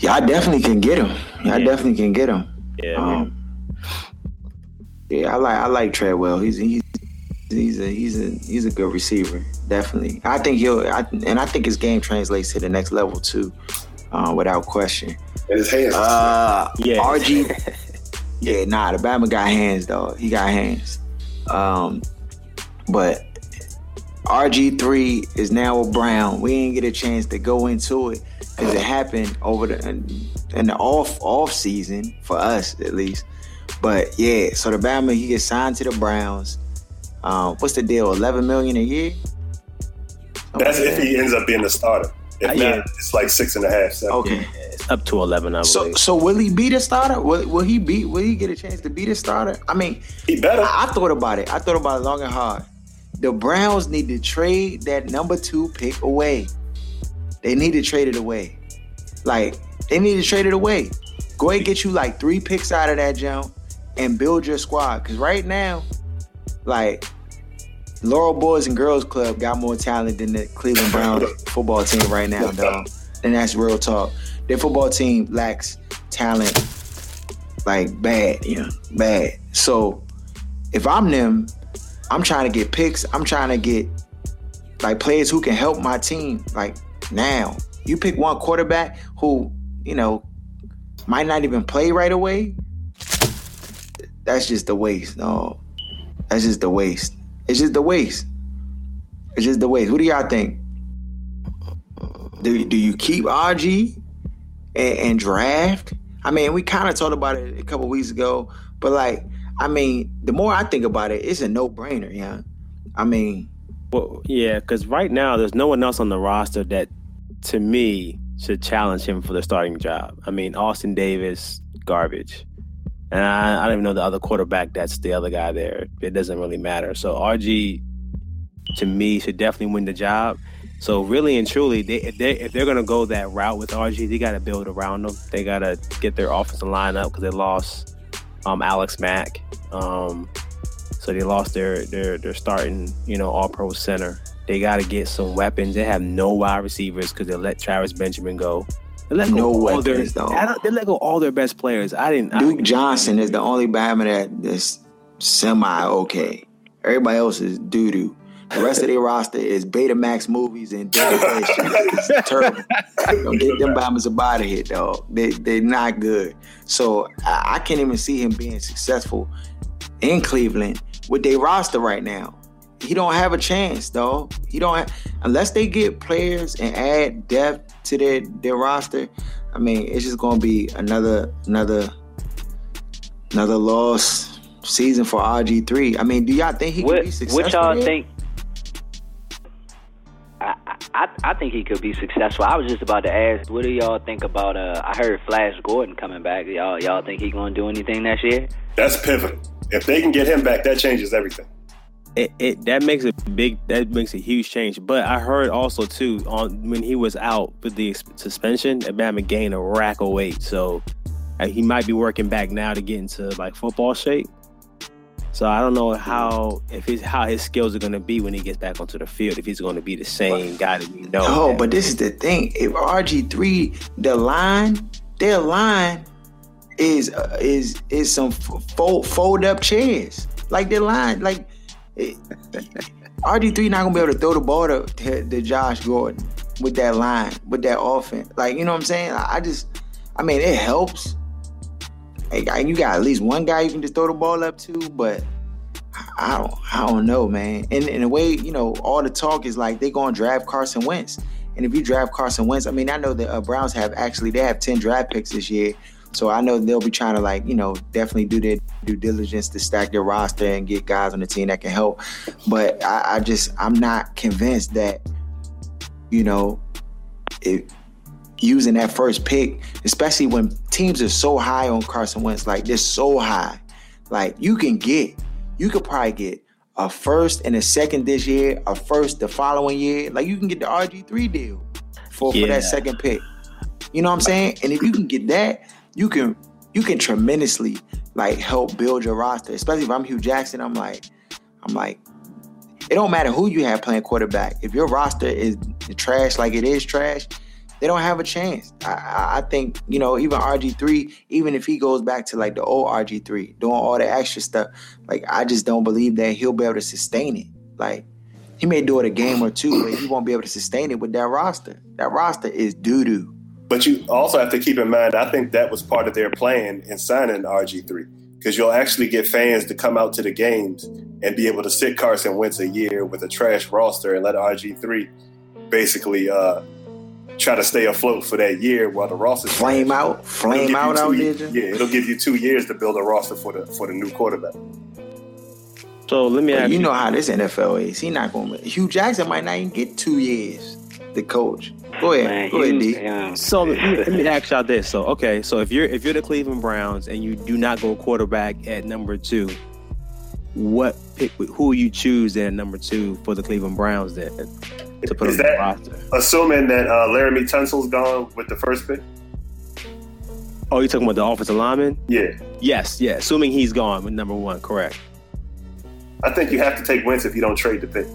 y'all definitely can get him. Y'all Yeah. definitely can get him. Yeah. Um, yeah, I like I like Treadwell. He's he's he's a he's a he's a good receiver. Definitely. I think he'll I, and I think his game translates to the next level too, uh, without question. And his hands. Uh, Yeah. RG. yeah, nah, the Bama got hands though. He got hands. Um, but RG three is now a Brown. We didn't get a chance to go into it because it happened over the in, in the off off season for us at least. But yeah, so the Bama he gets signed to the Browns. Um, what's the deal? Eleven million a year. Something That's like if that. he ends up being the starter. If Uh, not, yeah. it's like six and a half. Seven. Okay. It's up to eleven, I So believe. so will he be the starter? Will, will he be? Will he get a chance to be the starter? I mean, He better. I, I thought about it. I thought about it long and hard. The Browns need to trade that number two pick away. They need to trade it away. Like they need to trade it away. Go ahead and get you like three picks out of that jump and build your squad. Cause right now, like Laurel Boys and Girls Club got more talent than the Cleveland Browns football team right now, dog. And that's real talk. Their football team lacks talent like bad, you know, bad. So if I'm them, I'm trying to get picks. I'm trying to get like players who can help my team. Like now, you pick one quarterback who you know might not even play right away. That's just the waste. No, that's just the waste. It's just the waste. It's just the waste. What do y'all think? Do do you keep RG and, and draft? I mean, we kind of talked about it a couple weeks ago, but like, I mean, the more I think about it, it's a no brainer. Yeah, I mean, Well, yeah, because right now there's no one else on the roster that, to me, should challenge him for the starting job. I mean, Austin Davis, garbage, and I, I don't even know the other quarterback. That's the other guy there. It doesn't really matter. So RG, to me, should definitely win the job. So really and truly, they, if they if they're gonna go that route with RG, they got to build around them. They got to get their offensive line up because they lost um, Alex Mack. Um, so they lost their their their starting, you know, all pro center. They got to get some weapons. They have no wide receivers because they let Travis Benjamin go. They let No go all their, weapons, though. I don't- They let go all their best players. I didn't. I Duke didn't- Johnson is the only Bama that's semi okay. Everybody else is doo doo. The rest of their roster is Betamax movies and Dead. It's terrible. Don't get them Bama's about to hit, dog. They they're not good. So I, I can't even see him being successful in Cleveland with their roster right now. He don't have a chance, though. He don't have, unless they get players and add depth to their their roster. I mean, it's just gonna be another another another loss season for RG three. I mean, do y'all think he What, can be successful? what y'all there? think? I, I I think he could be successful. I was just about to ask, what do y'all think about? Uh, I heard Flash Gordon coming back. Y'all y'all think he gonna do anything next year? That's pivotal. If they can get him back, that changes everything. it, it that makes a big that makes a huge change. But I heard also too on when he was out with the suspension, that Bama gained a rack of weight, so he might be working back now to get into like football shape. So I don't know how if his how his skills are going to be when he gets back onto the field. If he's going to be the same guy that we know. No, but this is the thing. If RG three, the line, their line is uh, is is some fold fold up chairs. Like their line, like RG three not gonna be able to throw the ball to, to, to Josh Gordon with that line, with that offense. Like you know what I'm saying? I, I just, I mean, it helps. Like, you got at least one guy you can just throw the ball up to, but I don't, I don't know, man. And in a way, you know, all the talk is like they're gonna draft Carson Wentz. And if you draft Carson Wentz, I mean, I know the uh, Browns have actually they have ten draft picks this year, So I know they'll be trying to like, you know, definitely do their due diligence to stack their roster and get guys on the team that can help. But I, I just I'm not convinced that, you know, it, using that first pick, especially when teams are so high on Carson Wentz, like they're so high. Like you can get, you could probably get a first and a second this year, a first the following year. Like you can get the RG3 deal for, for that second pick. You know what I'm saying? And if you can get that, you can you can tremendously like help build your roster. Especially if I'm Hue Jackson, I'm like, I'm like, it don't matter who you have playing quarterback. If your roster is trash like it is trash, they don't have a chance. I, I, think you know even RG three, even if he goes back to like the old RG three, doing all the extra stuff, like I just don't believe that he'll be able to sustain it. Like he may do it a game or two, but he won't be able to sustain it with that roster. That roster is doo doo. But you also have to keep in mind, I think that was part of their plan in signing RG3 because you'll actually get fans to come out to the games and be able to sit Carson Wentz a year with a trash roster and let RG3 basically uh, try to stay afloat for that year while the roster Flame out, flame out out ye- there. Yeah, it'll give you two years to build a roster for the for the new quarterback. So let me But ask you you. know how this NFL is. He not going. to Hue Jackson might not even get two years. The coach. Go ahead. Man, Go ahead, D. yeah. So let me, ask y'all this. So okay, so if you're if you're the Cleveland Browns and you do not go quarterback at number two, what pick? Who you choose at number two for the Cleveland Browns then to put Is on the that- roster? Assuming that uh, Laremy Tunsil's gone with the first pick. Oh, you talking about the offensive lineman? Yeah, Yes, yeah. Assuming he's gone with number one, correct? I think you have to take Wentz if you don't trade the pick.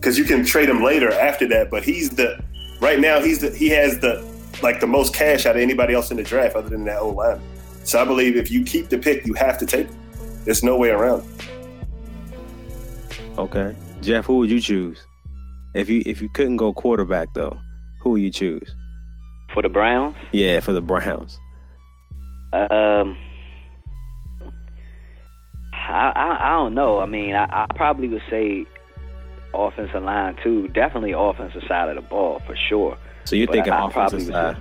Because you can trade him later after that, but he's the right now he's the he has the like the most cash out of anybody else in the draft other than that old line. So I believe if you keep the pick, you have to take him. There's no way around. it. Okay, Jeff, who would you choose if you if you couldn't go quarterback though? Who would you choose? For the Browns, Yeah, for the Browns. um, I, I I don't know. I mean, I, I probably would say offensive line too. Definitely offensive side of the ball for sure. So you're But thinking I- offensive side?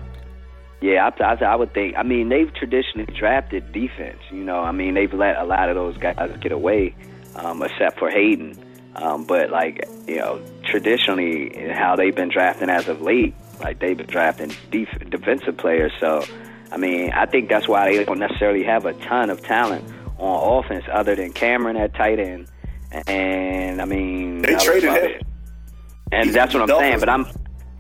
Yeah, I, I, I would think. I mean, they've traditionally drafted defense. You know, I mean, they've let a lot of those guys get away, um, except for Haden. Um, but like, you know, traditionally, how they've been drafting as of late, like they've been drafting def- defensive players. So, I mean, I think that's why they don't necessarily have a ton of talent on offense, other than Cameron at tight end. And I mean, They traded him. it. And He's that's what I'm saying. But I'm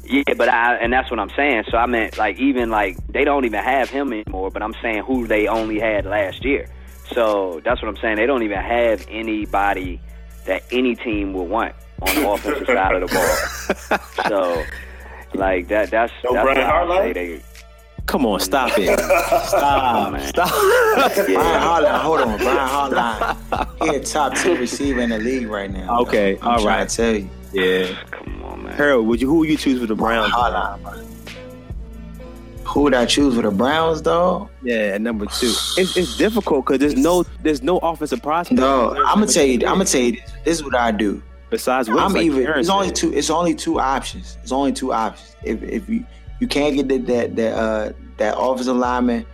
yeah, but I and that's what I'm saying. So I meant like even like they don't even have him anymore. But I'm saying who they only had last year. So that's what I'm saying. They don't even have anybody that any team would want on the offensive side of the ball. So like that that's No that's Brian why I Hartline? say they Come on, stop it. Stop. man. Stop. Brian Harlan, hold on. Brian Harlan. He a top two receiver in the league right now. Okay, though. I'm all trying right. to tell you. yeah. come on man. Harold, would you who would you choose for the Browns? Harlan, man. Who would I choose for the Browns, though? Yeah, number two. It's, it's difficult because there's no there's no offensive prospect. No, I'm gonna tell you. I'm gonna tell you this. This is what I do. Besides, Wentz, I'm like even. Aaron It's only two. It's only two options. It's only two options. If if you you can't get that that that uh that offensive lineman,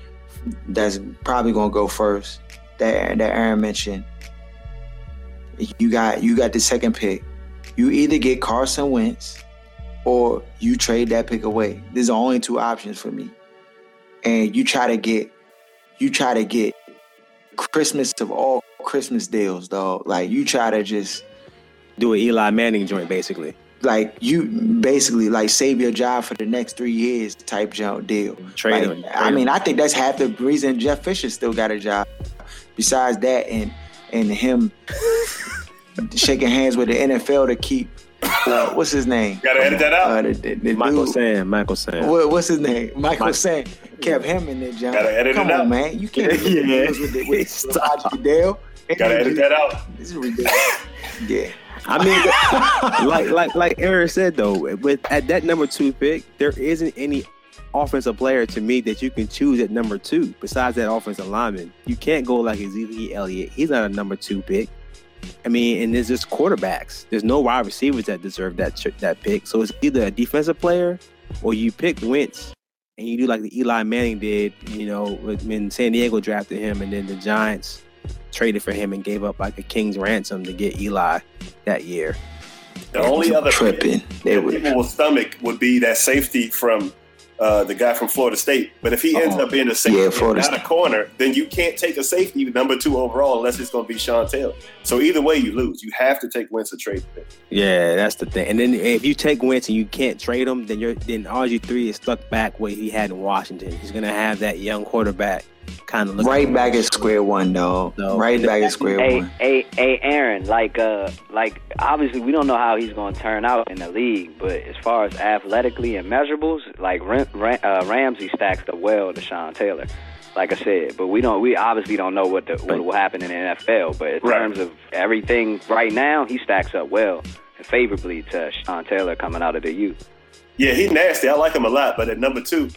that's probably gonna go first. That that Aaron mentioned. You got you got the second pick. You either get Carson Wentz, or you trade that pick away. There's the only two options for me. And you try to get, you try to get Christmas of all Christmas deals, dog. Like you try to just do an Eli Manning joint, basically. Like you basically like save your job for the next three years type jump deal. Trade Like, him. I mean, I think that's half the reason Jeff Fisher still got a job. Besides that, and and him shaking hands with the NFL to keep uh, what's his name? Gotta edit that out. Uh, the, the, the Michael dude- Sam. Michael Sam. what, what's his name? Michael Mike- Sam kept him in there, John. Gotta edit Come it on, out. man. You can't do Yeah. deals with, the, with Stop. Gotta edit that out. This is ridiculous. yeah. I mean, like like like Aaron said though, with at that number two pick, there isn't any offensive player to me that you can choose at number two besides that offensive lineman. You can't go like Ezekiel Elliott. He's not a number two pick. I mean, and there's just quarterbacks. There's no wide receivers that deserve that that pick. So it's either a defensive player or you pick Wentz and you do like the Eli Manning did, you know, when San Diego drafted him, and then the Giants traded for him and gave up like a king's ransom to get Eli that year. The only other tripping. They that were people will stomach would be that safety from uh, the guy from Florida State. But if he ends Oh, up being a safety yeah, and Florida not a corner, then you can't take a safety number two overall unless it's going to be Sean Taylor. So either way, you lose. You have to take Wentz or trade him. Yeah, that's the thing. And then if you take Wentz and you can't trade him, then you're then RG three is stuck back where he had in Washington. He's gonna have that young quarterback kind of right back at square one, though. No. Right back at square Hey, one. hey, hey, Aaron. Like, uh, like obviously we don't know how he's going to turn out in the league, but as far as athletically and measurables, like Ram, Ram, uh, Ramsey stacks up well to Sean Taylor. Like I said, but we don't. We obviously don't know what the, what will happen in the NFL. But in Right. terms of everything right now, he stacks up well and favorably to Sean Taylor coming out of the U. Yeah, he's nasty. I like him a lot. But at number two,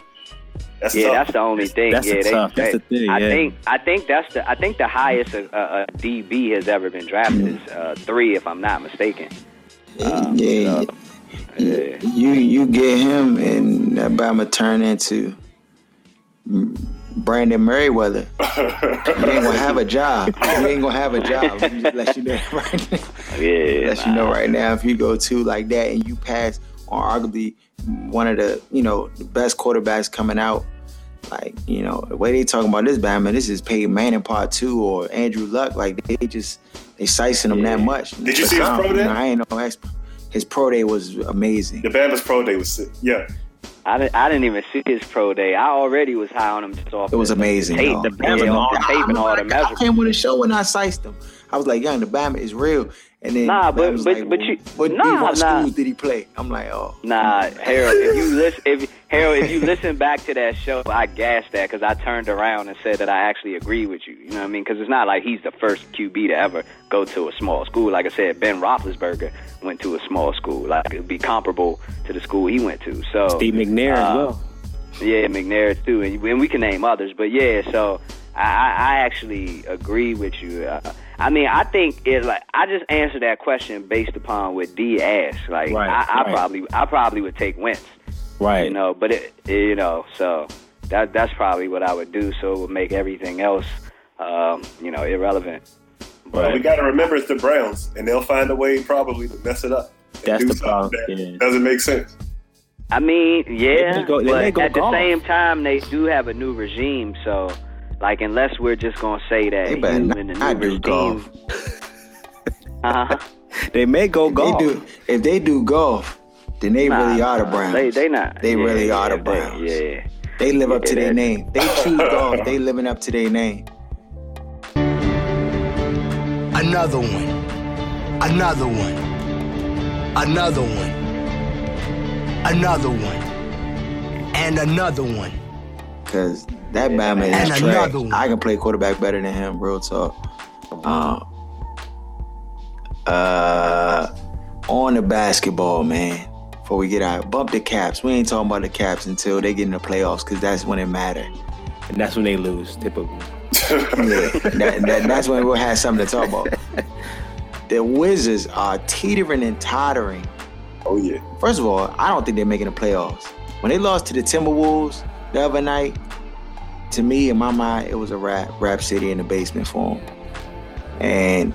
that's yeah, tough. that's the only thing. That's yeah, the they, tough- that's the thing, I yeah. think I think that's the I think the highest a, a, a DB has ever been drafted is uh, three, if I'm not mistaken. Um, yeah, so, yeah. you you get him and that Bama turn into Brandon Meriweather. you ain't gonna have a job. You ain't gonna have a job. Let me just let you know right now. Yeah, let you know right now. If you go to like that and you pass on arguably one of the you know the best quarterbacks coming out. Like you know the way they talking about this Bama, this is Peyton Manning part two or Andrew Luck. Like they just they sizing him that much. Did you see his pro don't- day? I ain't no expert. His pro day was amazing. The Bama's pro day was sick. Yeah. I didn't, I didn't even see his pro day. I already was high on him just off. It was the- amazing. The tape, the, It was yeah, off the amazing. tape and all the I, I came with a show and I sized him. I was like, "Young, the Bama is real." And then Nah, Bama but- was but- like, but you- what nah, D1 nah. schools did he play? I'm like, "Oh, Nah, Harold, if you listen, if Harold, if you listen back to that show, I gassed that because I turned around and said that I actually agree with you. You know what I mean? Because it's not like he's the first QB to ever go to a small school. Like I said, Ben Roethlisberger went to a small school. Like it'd be comparable to the school he went to. So Steve McNair as uh, well. Yeah, McNair too, and, and we can name others. But yeah, so I, I I actually agree with you. Uh, I mean, I think it like I just answered that question based upon what D asked. Like Right, I, I right. probably I probably would take Wentz. Right. You know, but it you know so that that's probably what I would do. So it would make everything else um, you know irrelevant. Well, we got to remember it's the Browns, and they'll find a way probably to mess it up. That's the problem, that yeah. Doesn't make sense. I mean, yeah, They go- but go at the golf. same time, they do have a new regime. So, like, unless we're just gonna say that They you better in not, the new not do regime, golf. uh-huh. They may go If golf. they do, if they do golf, then they Nah, really are the nah, Browns. They they not. They yeah, really are yeah, the they- Browns. yeah. They live up to their name. They choose golf. They living up to their name. Another one. Another one. Another one. Another one. And another one. Cause that Bama And is trash. another. I can play quarterback better than him. Real talk. Uh, uh, on the basketball, man. Before we get out, bump the caps. We ain't talking about the caps until they get in the playoffs, cause that's when it matter. and that's when they lose, typically. Yeah, that, that, that's when we'll have something to talk about. The Wizards are teetering and tottering. Oh yeah. First of all, I don't think they're making the playoffs. When they lost to the Timberwolves the other night, to me, in my mind, it was a rap, rap city in the basement for them. And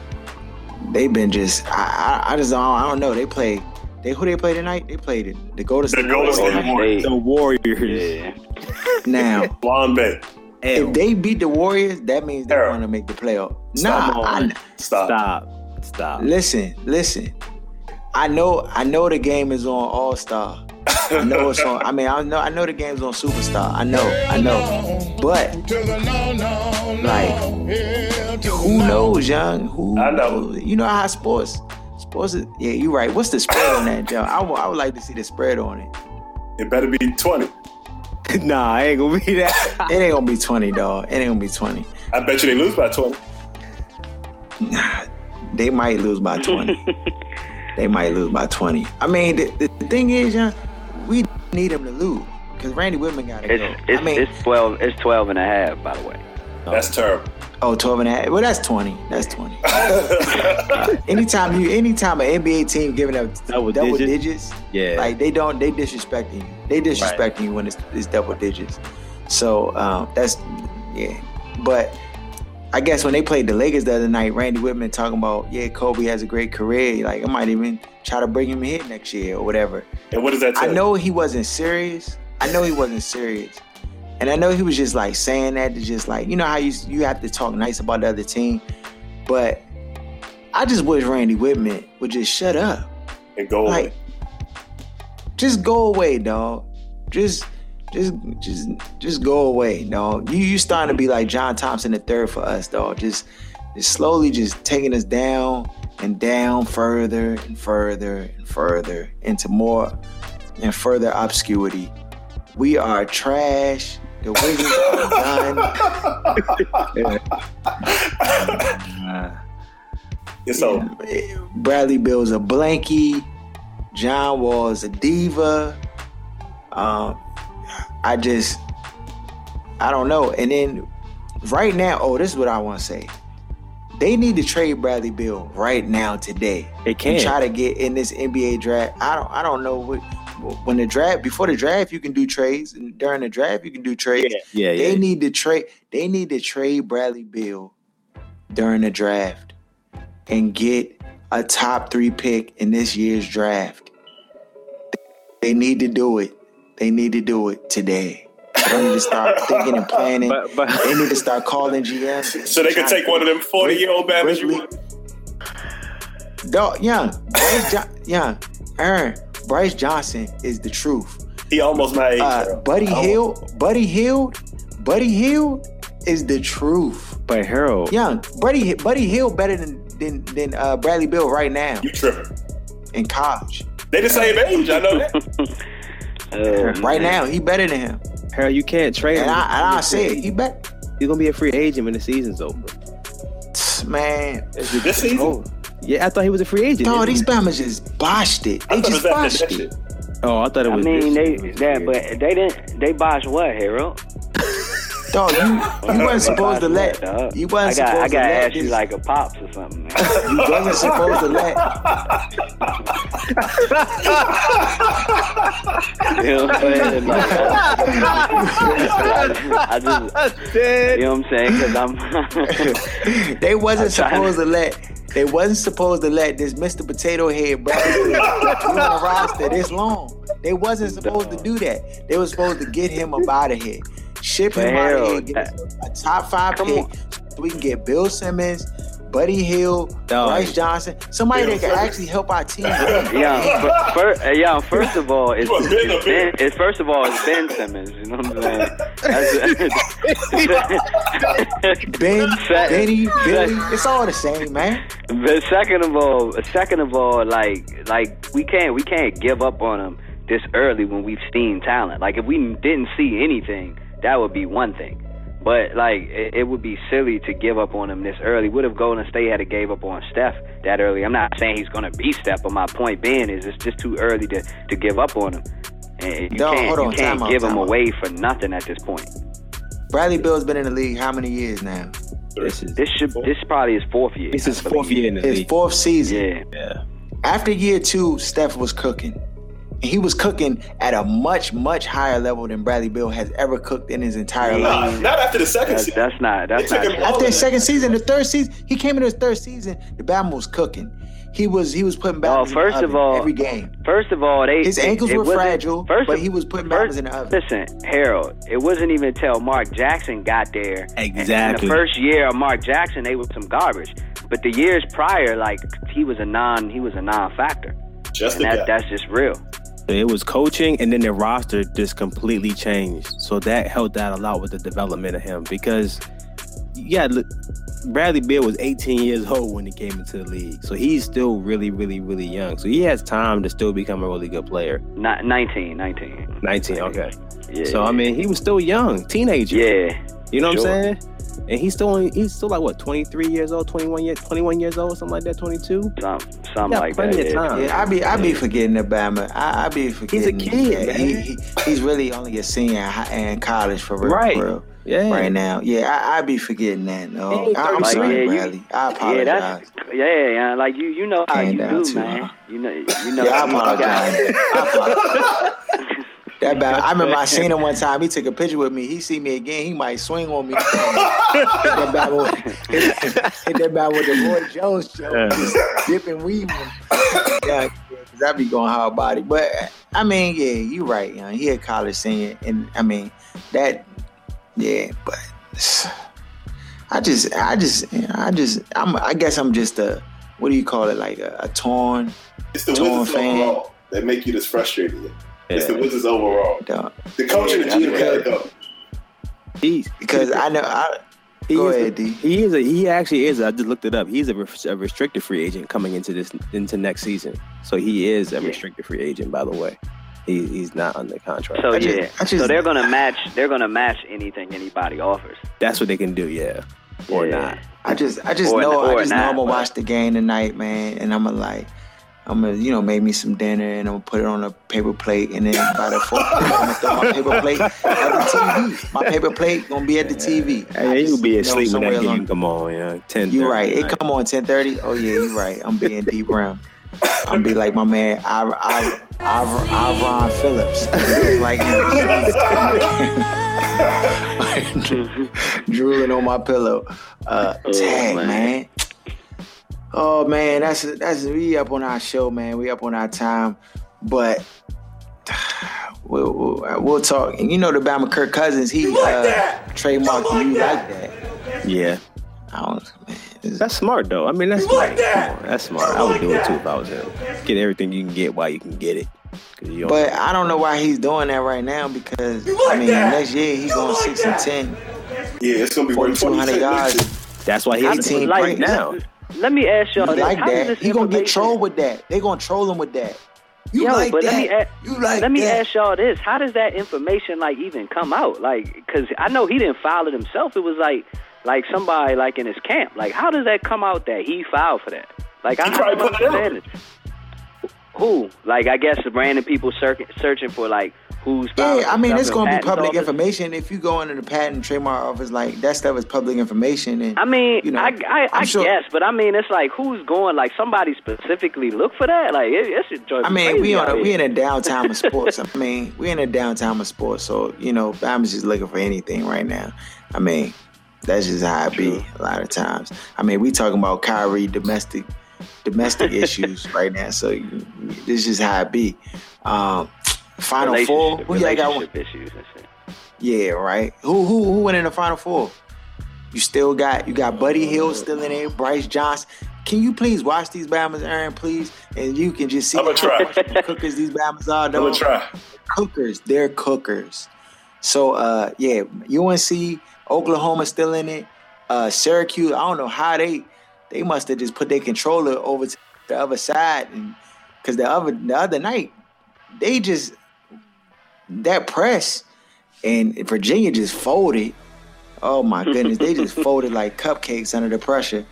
they've been just, I, I, I just don't, I don't know. They play, they who they play tonight? They played it. the Golden State Golden State Warriors. Warriors. The Warriors. Yeah. Now, Blonde Bay. if they beat the Warriors, that means they're going to make the playoff. Stop. Nah, I, Stop. Stop. Stop. Listen, listen. I know, I know the game is on All Star. I know it's on. I mean, I know, I know the game's on Superstar. I know, I know. But like, who knows, young? Who? I know. You know how sports, sports. Is, yeah, you're right. What's the spread on that, Joe? I would- I would like to see the spread on it. It better be 20. nah, it ain't gonna be that. It ain't gonna be twenty, dog. It ain't gonna be twenty. I bet you they lose by 20. Nah, They might lose by twenty. they might lose by twenty. I mean, the, the, the thing is, young, we need him to lose because Randy Wittman got to It's go. it's, I mean, it's twelve. It's twelve and a half, by the way. That's terrible. Oh, 12 and a half. Well, that's 20. That's 20. Uh, anytime you, anytime an NBA team giving up double, digits? digits, Yeah. like they don't, they disrespecting you. They disrespecting you when it's, it's double digits. So um, that's yeah. But I guess when they played the Lakers the other night, Randy Wittman talking about yeah, Kobe has a great career. Like I might even try to bring him here next year or whatever. And what does that I you? know he wasn't serious. I know he wasn't serious. And I know he was just like saying that to just like, you know how you you have to talk nice about the other team. But I just wish Randy Wittman would just shut up. And go Like away. just go away, dog. Just just just just go away, dog. You you starting to be like John Thompson the third for us, dog. Just just slowly just taking us down and down further and further and further into more and further obscurity. We are trash. The Wizards are done. It's over. Bradley Beal's a blankie. John Wall's a diva. Um, I just, I don't know. And then right now, oh, this is what I want to say. They need to trade Bradley Beal right now, today. They And can. try to get in this NBA draft. I don't, I don't know what. When the draft, before the draft, you can do trades, and during the draft, you can do trades. Yeah, They yeah. need to trade. They need to trade Bradley Beal during the draft and get a top three pick in this year's draft. They need to do it. They need to do it today. They need to start thinking and planning. But- but- they need to start calling GMs. So they can take one of them 40 year old Bama's you Ridley- Dog, young, Brice, jo- young, Aaron, Brice Johnson is the truth. He almost my age. Uh. Buddy Almost. Hield, Buddy Hield, Buddy Hield is the truth. But Harold, Young, Buddy, Buddy Hield better than than than uh, Bradley Beal right now You tripping. in college. They the same age. I know that. Oh, Right man. now, he better than him. Harold, you can't trade And him. I and I say it, he bet He's gonna be a free agent when the season's over. man. This season? Oh, yeah, I thought he was a free agent. Dog, these Bama's just boshed it. They just was after boshed it. Oh, I thought it was. I was. mean, this they season. that, but they didn't. They botched what, Harold? Dog, you you wasn't supposed to let dog? you I wasn't got. I supposed to got to let ask you like a pops or something, man. you wasn't supposed to let You know what I'm saying? Like, I, I just, you know what I'm saying? Because I'm. they wasn't supposed to let they wasn't supposed to let this Mr. Potato Head be on the roster this long. They wasn't supposed to do that. They were supposed to get him up out of here. Ship him out of here, Harold, us a top five Come pick on. so we can get Bill Simmons, Buddy Hield, Dog. Brice Johnson, somebody that can actually help our team. win. Yeah, first, uh, yeah. First of all, it's, You a it's, ben, it's first of all it's Ben Simmons. You know what I'm saying? Ben, Fact. Benny, Billy, it's all the same, man. But second of all, second of all, like like we can't we can't give up on him this early when we've seen talent. Like if we didn't see anything, that would be one thing. But like it, it would be silly to give up on him this early. Would have Golden State had to gave up on Steph that early. I'm not saying he's gonna be Steph, but my point being is it's just too early to to give up on him. And you Dog, can't hold on, you can't time out, give him time out. away for nothing at this point. Bradley Beal's been in the league how many years now? This is This should this probably his fourth year. this is fourth year in the His league. fourth season. Yeah. Yeah. After year two, Steph was cooking. And he was cooking at a much, much higher level than Bradley Beal has ever cooked in his entire Nah, life. not after the second That's, season. that's not that's not him. After his Oh, second season, the third season, he came into his third season, the Bama was cooking. He was he was putting Oh, Bama's in first the of all- every game. First of all, they His ankles it were fragile, first but of- he was putting first- Bama's in the oven. Listen, Harold, it wasn't even until Mark Jackson got there. and- and Exactly. the first year of Mark Jackson, they were some garbage. But the years prior, like he was a non, he was a non-factor, Just and that, guy. that's just real. It was coaching, and then the roster just completely changed. So that helped out a lot with the development of him because, yeah, look, Bradley Beal was 18 years old when he came into the league, so he's still really, really, really young. So he has time to still become a really good player. Not 19, 19. 19, okay. Yeah. So I mean, he was still young, teenager. yeah. you know what. I'm saying? And he's still only, he's still like what 23 years old, 21 years, 21 years old, something like that, 22. Some, something like plenty that. of yeah. time. Yeah, I be I be forgetting the Bama. I, I be forgetting. kid, that man. He, he, he's really only a senior in college for real. Right. For real. Yeah. right now. Yeah, I, I be forgetting that. No, He ain't I, am Like, sorry, yeah, you- Bradley. I Yeah, apologize. that's yeah, yeah. Like you, you know how Came you do, to, man. uh, You know, you know. yeah, I you got- apologize. I apologize. That bad. I remember I seen him one time. He took a picture with me. He see me again. He might swing on me. hit that bat with, hit, hit that bat with the Roy Jones show. Yeah. Just dipping, weaving. Yeah, because I be going hard body. But I mean, yeah, you right. You know, he a college senior, and I mean that. Yeah, but I just, I just, you know, I just, I'm. I guess I'm just a. What do you call it? Like a, a torn. It's the Torn Wizards fan. overall that make you this frustrated. It's the Yeah. Wizards overall. Dog. The coach and the Yeah, GM because- gotta go. He's Because I know. I, he Go is ahead, a, D. He is a he actually is. I just looked it up. He's a, res- a restricted free agent coming into this into next season. So he is a restricted free agent. By the way, he, he's not under contract. So I just- yeah, I just- so they're gonna match. They're gonna match anything anybody offers. That's what they can do. Yeah, or Yeah. not. I just, I just Or- know, I or just know not, I'm gonna but- watch the game tonight, man, and I'm gonna like, I'm gonna, you know, make me some dinner and I'm gonna put it on a paper plate, and then by the fourth, I'm gonna throw my paper plate at the TV. My paper plate gonna be at the TV. I Hey, you'll be asleep when somewhere that game come on. Yeah, ten. You're right. It come on 10:30. Oh yeah, you're right. I'm being D Brown. I'm be like my man, I, I, I, I Ron Phillips. like him. drooling on my pillow. Uh, Oh, tag man. man. Oh man, that's that's we up on our show, man. We up on our time, but we'll we'll, we'll talk. And you know the Bama Kirk Cousins, he uh, trademarked you like that. Yeah, I don't, man. it's- that's smart though. I mean, that's smart. Come on, that's smart. I would do it too if I was him. Get everything you can get while you can get it. you But I don't know why he's doing that right now because I mean next year he's going six and ten, Yeah, it's gonna be worth 4,200 yards. yards. that's why he's does- team like, right now. Let me ask y'all You this: like How does that? this He gonna get information- trolled with that. They gonna troll him with that. You Yo, like but that? let me a- you like Let me that? ask y'all this: How does that information like even come out? Like, because I know he didn't file it himself. It was like, like somebody like in his camp. Like, how does that come out that he filed for that? Like, I, He I probably don't put understand it. Who? Like, I guess the random people searching searching for like who's. Yeah, I mean it's gonna be public office. information. If you go into the patent and trademark office, like that stuff is public information. And I mean, you know, I, I, I sure- guess, but I mean, it's like who's going? Like somebody specifically look for that? Like it, it's enjoyable. I mean, we on a, we in a downtown of sports. I mean, we in a downtown of sports, so you know, I'm just looking for anything right now. I mean, that's just how it be a lot of times. I mean, we talking about Kyrie domestic domestic issues right now, so you- this is how it be. Um, Final four, who y'all got? issues and shit. Yeah, right. Who who who went in the final four? You still got you got Buddy Hield still in there, Brice Johnson. Can you please watch these Bama's, Aaron, please? And you can just see I'ma try. how much cookers these Bama's are. I'm gonna try. Cookers, they're cookers. So uh yeah, UNC, Oklahoma still in it. Uh Syracuse, I don't know how they they must have just put their controller over to the other side and because the other the other night they just that press and Virginia just folded. Oh my goodness, they just folded like cupcakes under the pressure,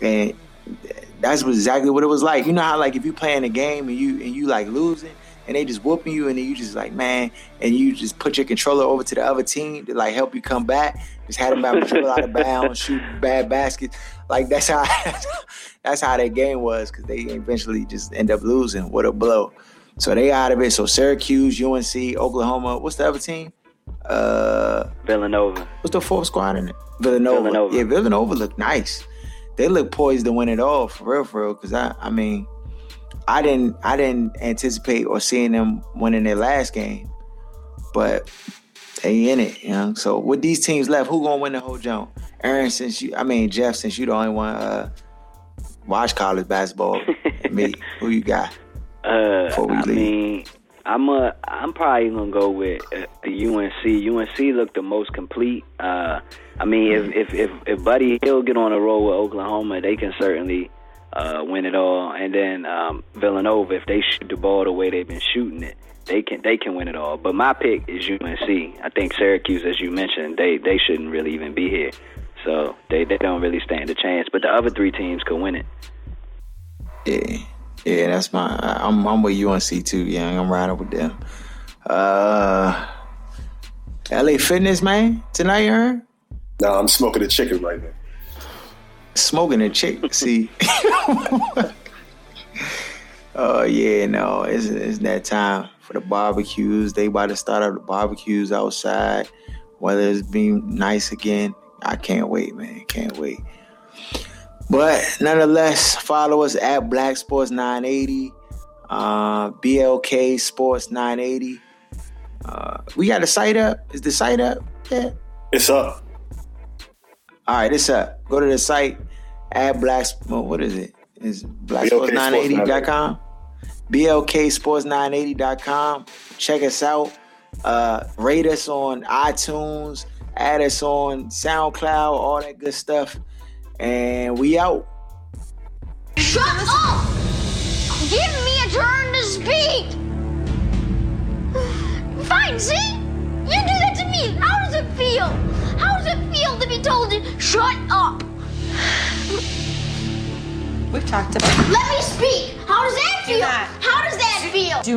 and that's exactly what it was like. You know how like if you playing a game and you and you like losing and they just whooping you and then you just like man and you just put your controller over to the other team to like help you come back. Just had them out dribble out of bounds, shoot bad baskets. Like that's how that's how that game was because they eventually just end up losing. What a blow! So they out of it. So Syracuse, UNC, Oklahoma. What's the other team? Uh, Villanova. what's the fourth squad in it? Villanova. Villanova. Yeah, Villanova look nice. They look poised to win it all for real, for real. Because I, I mean, I didn't, I didn't anticipate or seeing them winning their last game, but they in it, you know. So with these teams left, who gonna win the whole jump? Aaron, since you, I mean Jeff, since you the only one uh, watch college basketball, me, who you got? Uh, Before we I leave. mean, I'm a, I'm probably gonna go with uh, UNC. UNC looked the most complete. Uh, I mean, if, if if if Buddy Hield get on a roll with Oklahoma, they can certainly uh, win it all. And then um, Villanova, if they shoot the ball the way they've been shooting it, they can they can win it all. But my pick is UNC. I think Syracuse, as you mentioned, they they shouldn't really even be here. So they, they don't really stand a chance. But the other three teams could win it. Yeah, yeah, that's my. I'm I'm with UNC too. Young. I'm riding with them. Uh, LA Fitness, man, tonight, you heard? No, I'm smoking a chicken right now. Smoking a chicken. See. Oh yeah, no, it's it's that time for the barbecues. They about to start up the barbecues outside. Weather is being nice again. I can't wait, man. Can't wait. But nonetheless, follow us at Black Sports 980, uh, BLK Sports 980. Uh, we got the site up. Is the site up? Yeah. It's up. All right, it's up. Go to the site at Black. What is it? It's blacksports980.com. BLKsports980.com. Check us out. Uh, rate us on iTunes. Add us on SoundCloud. All that good stuff. And we out. Shut up! Give me a turn to speak! Fine, see? You do that to me. How does it feel? How does it feel to be told to shut up? We've talked about Let me speak. How does that feel? not. How does that feel? Do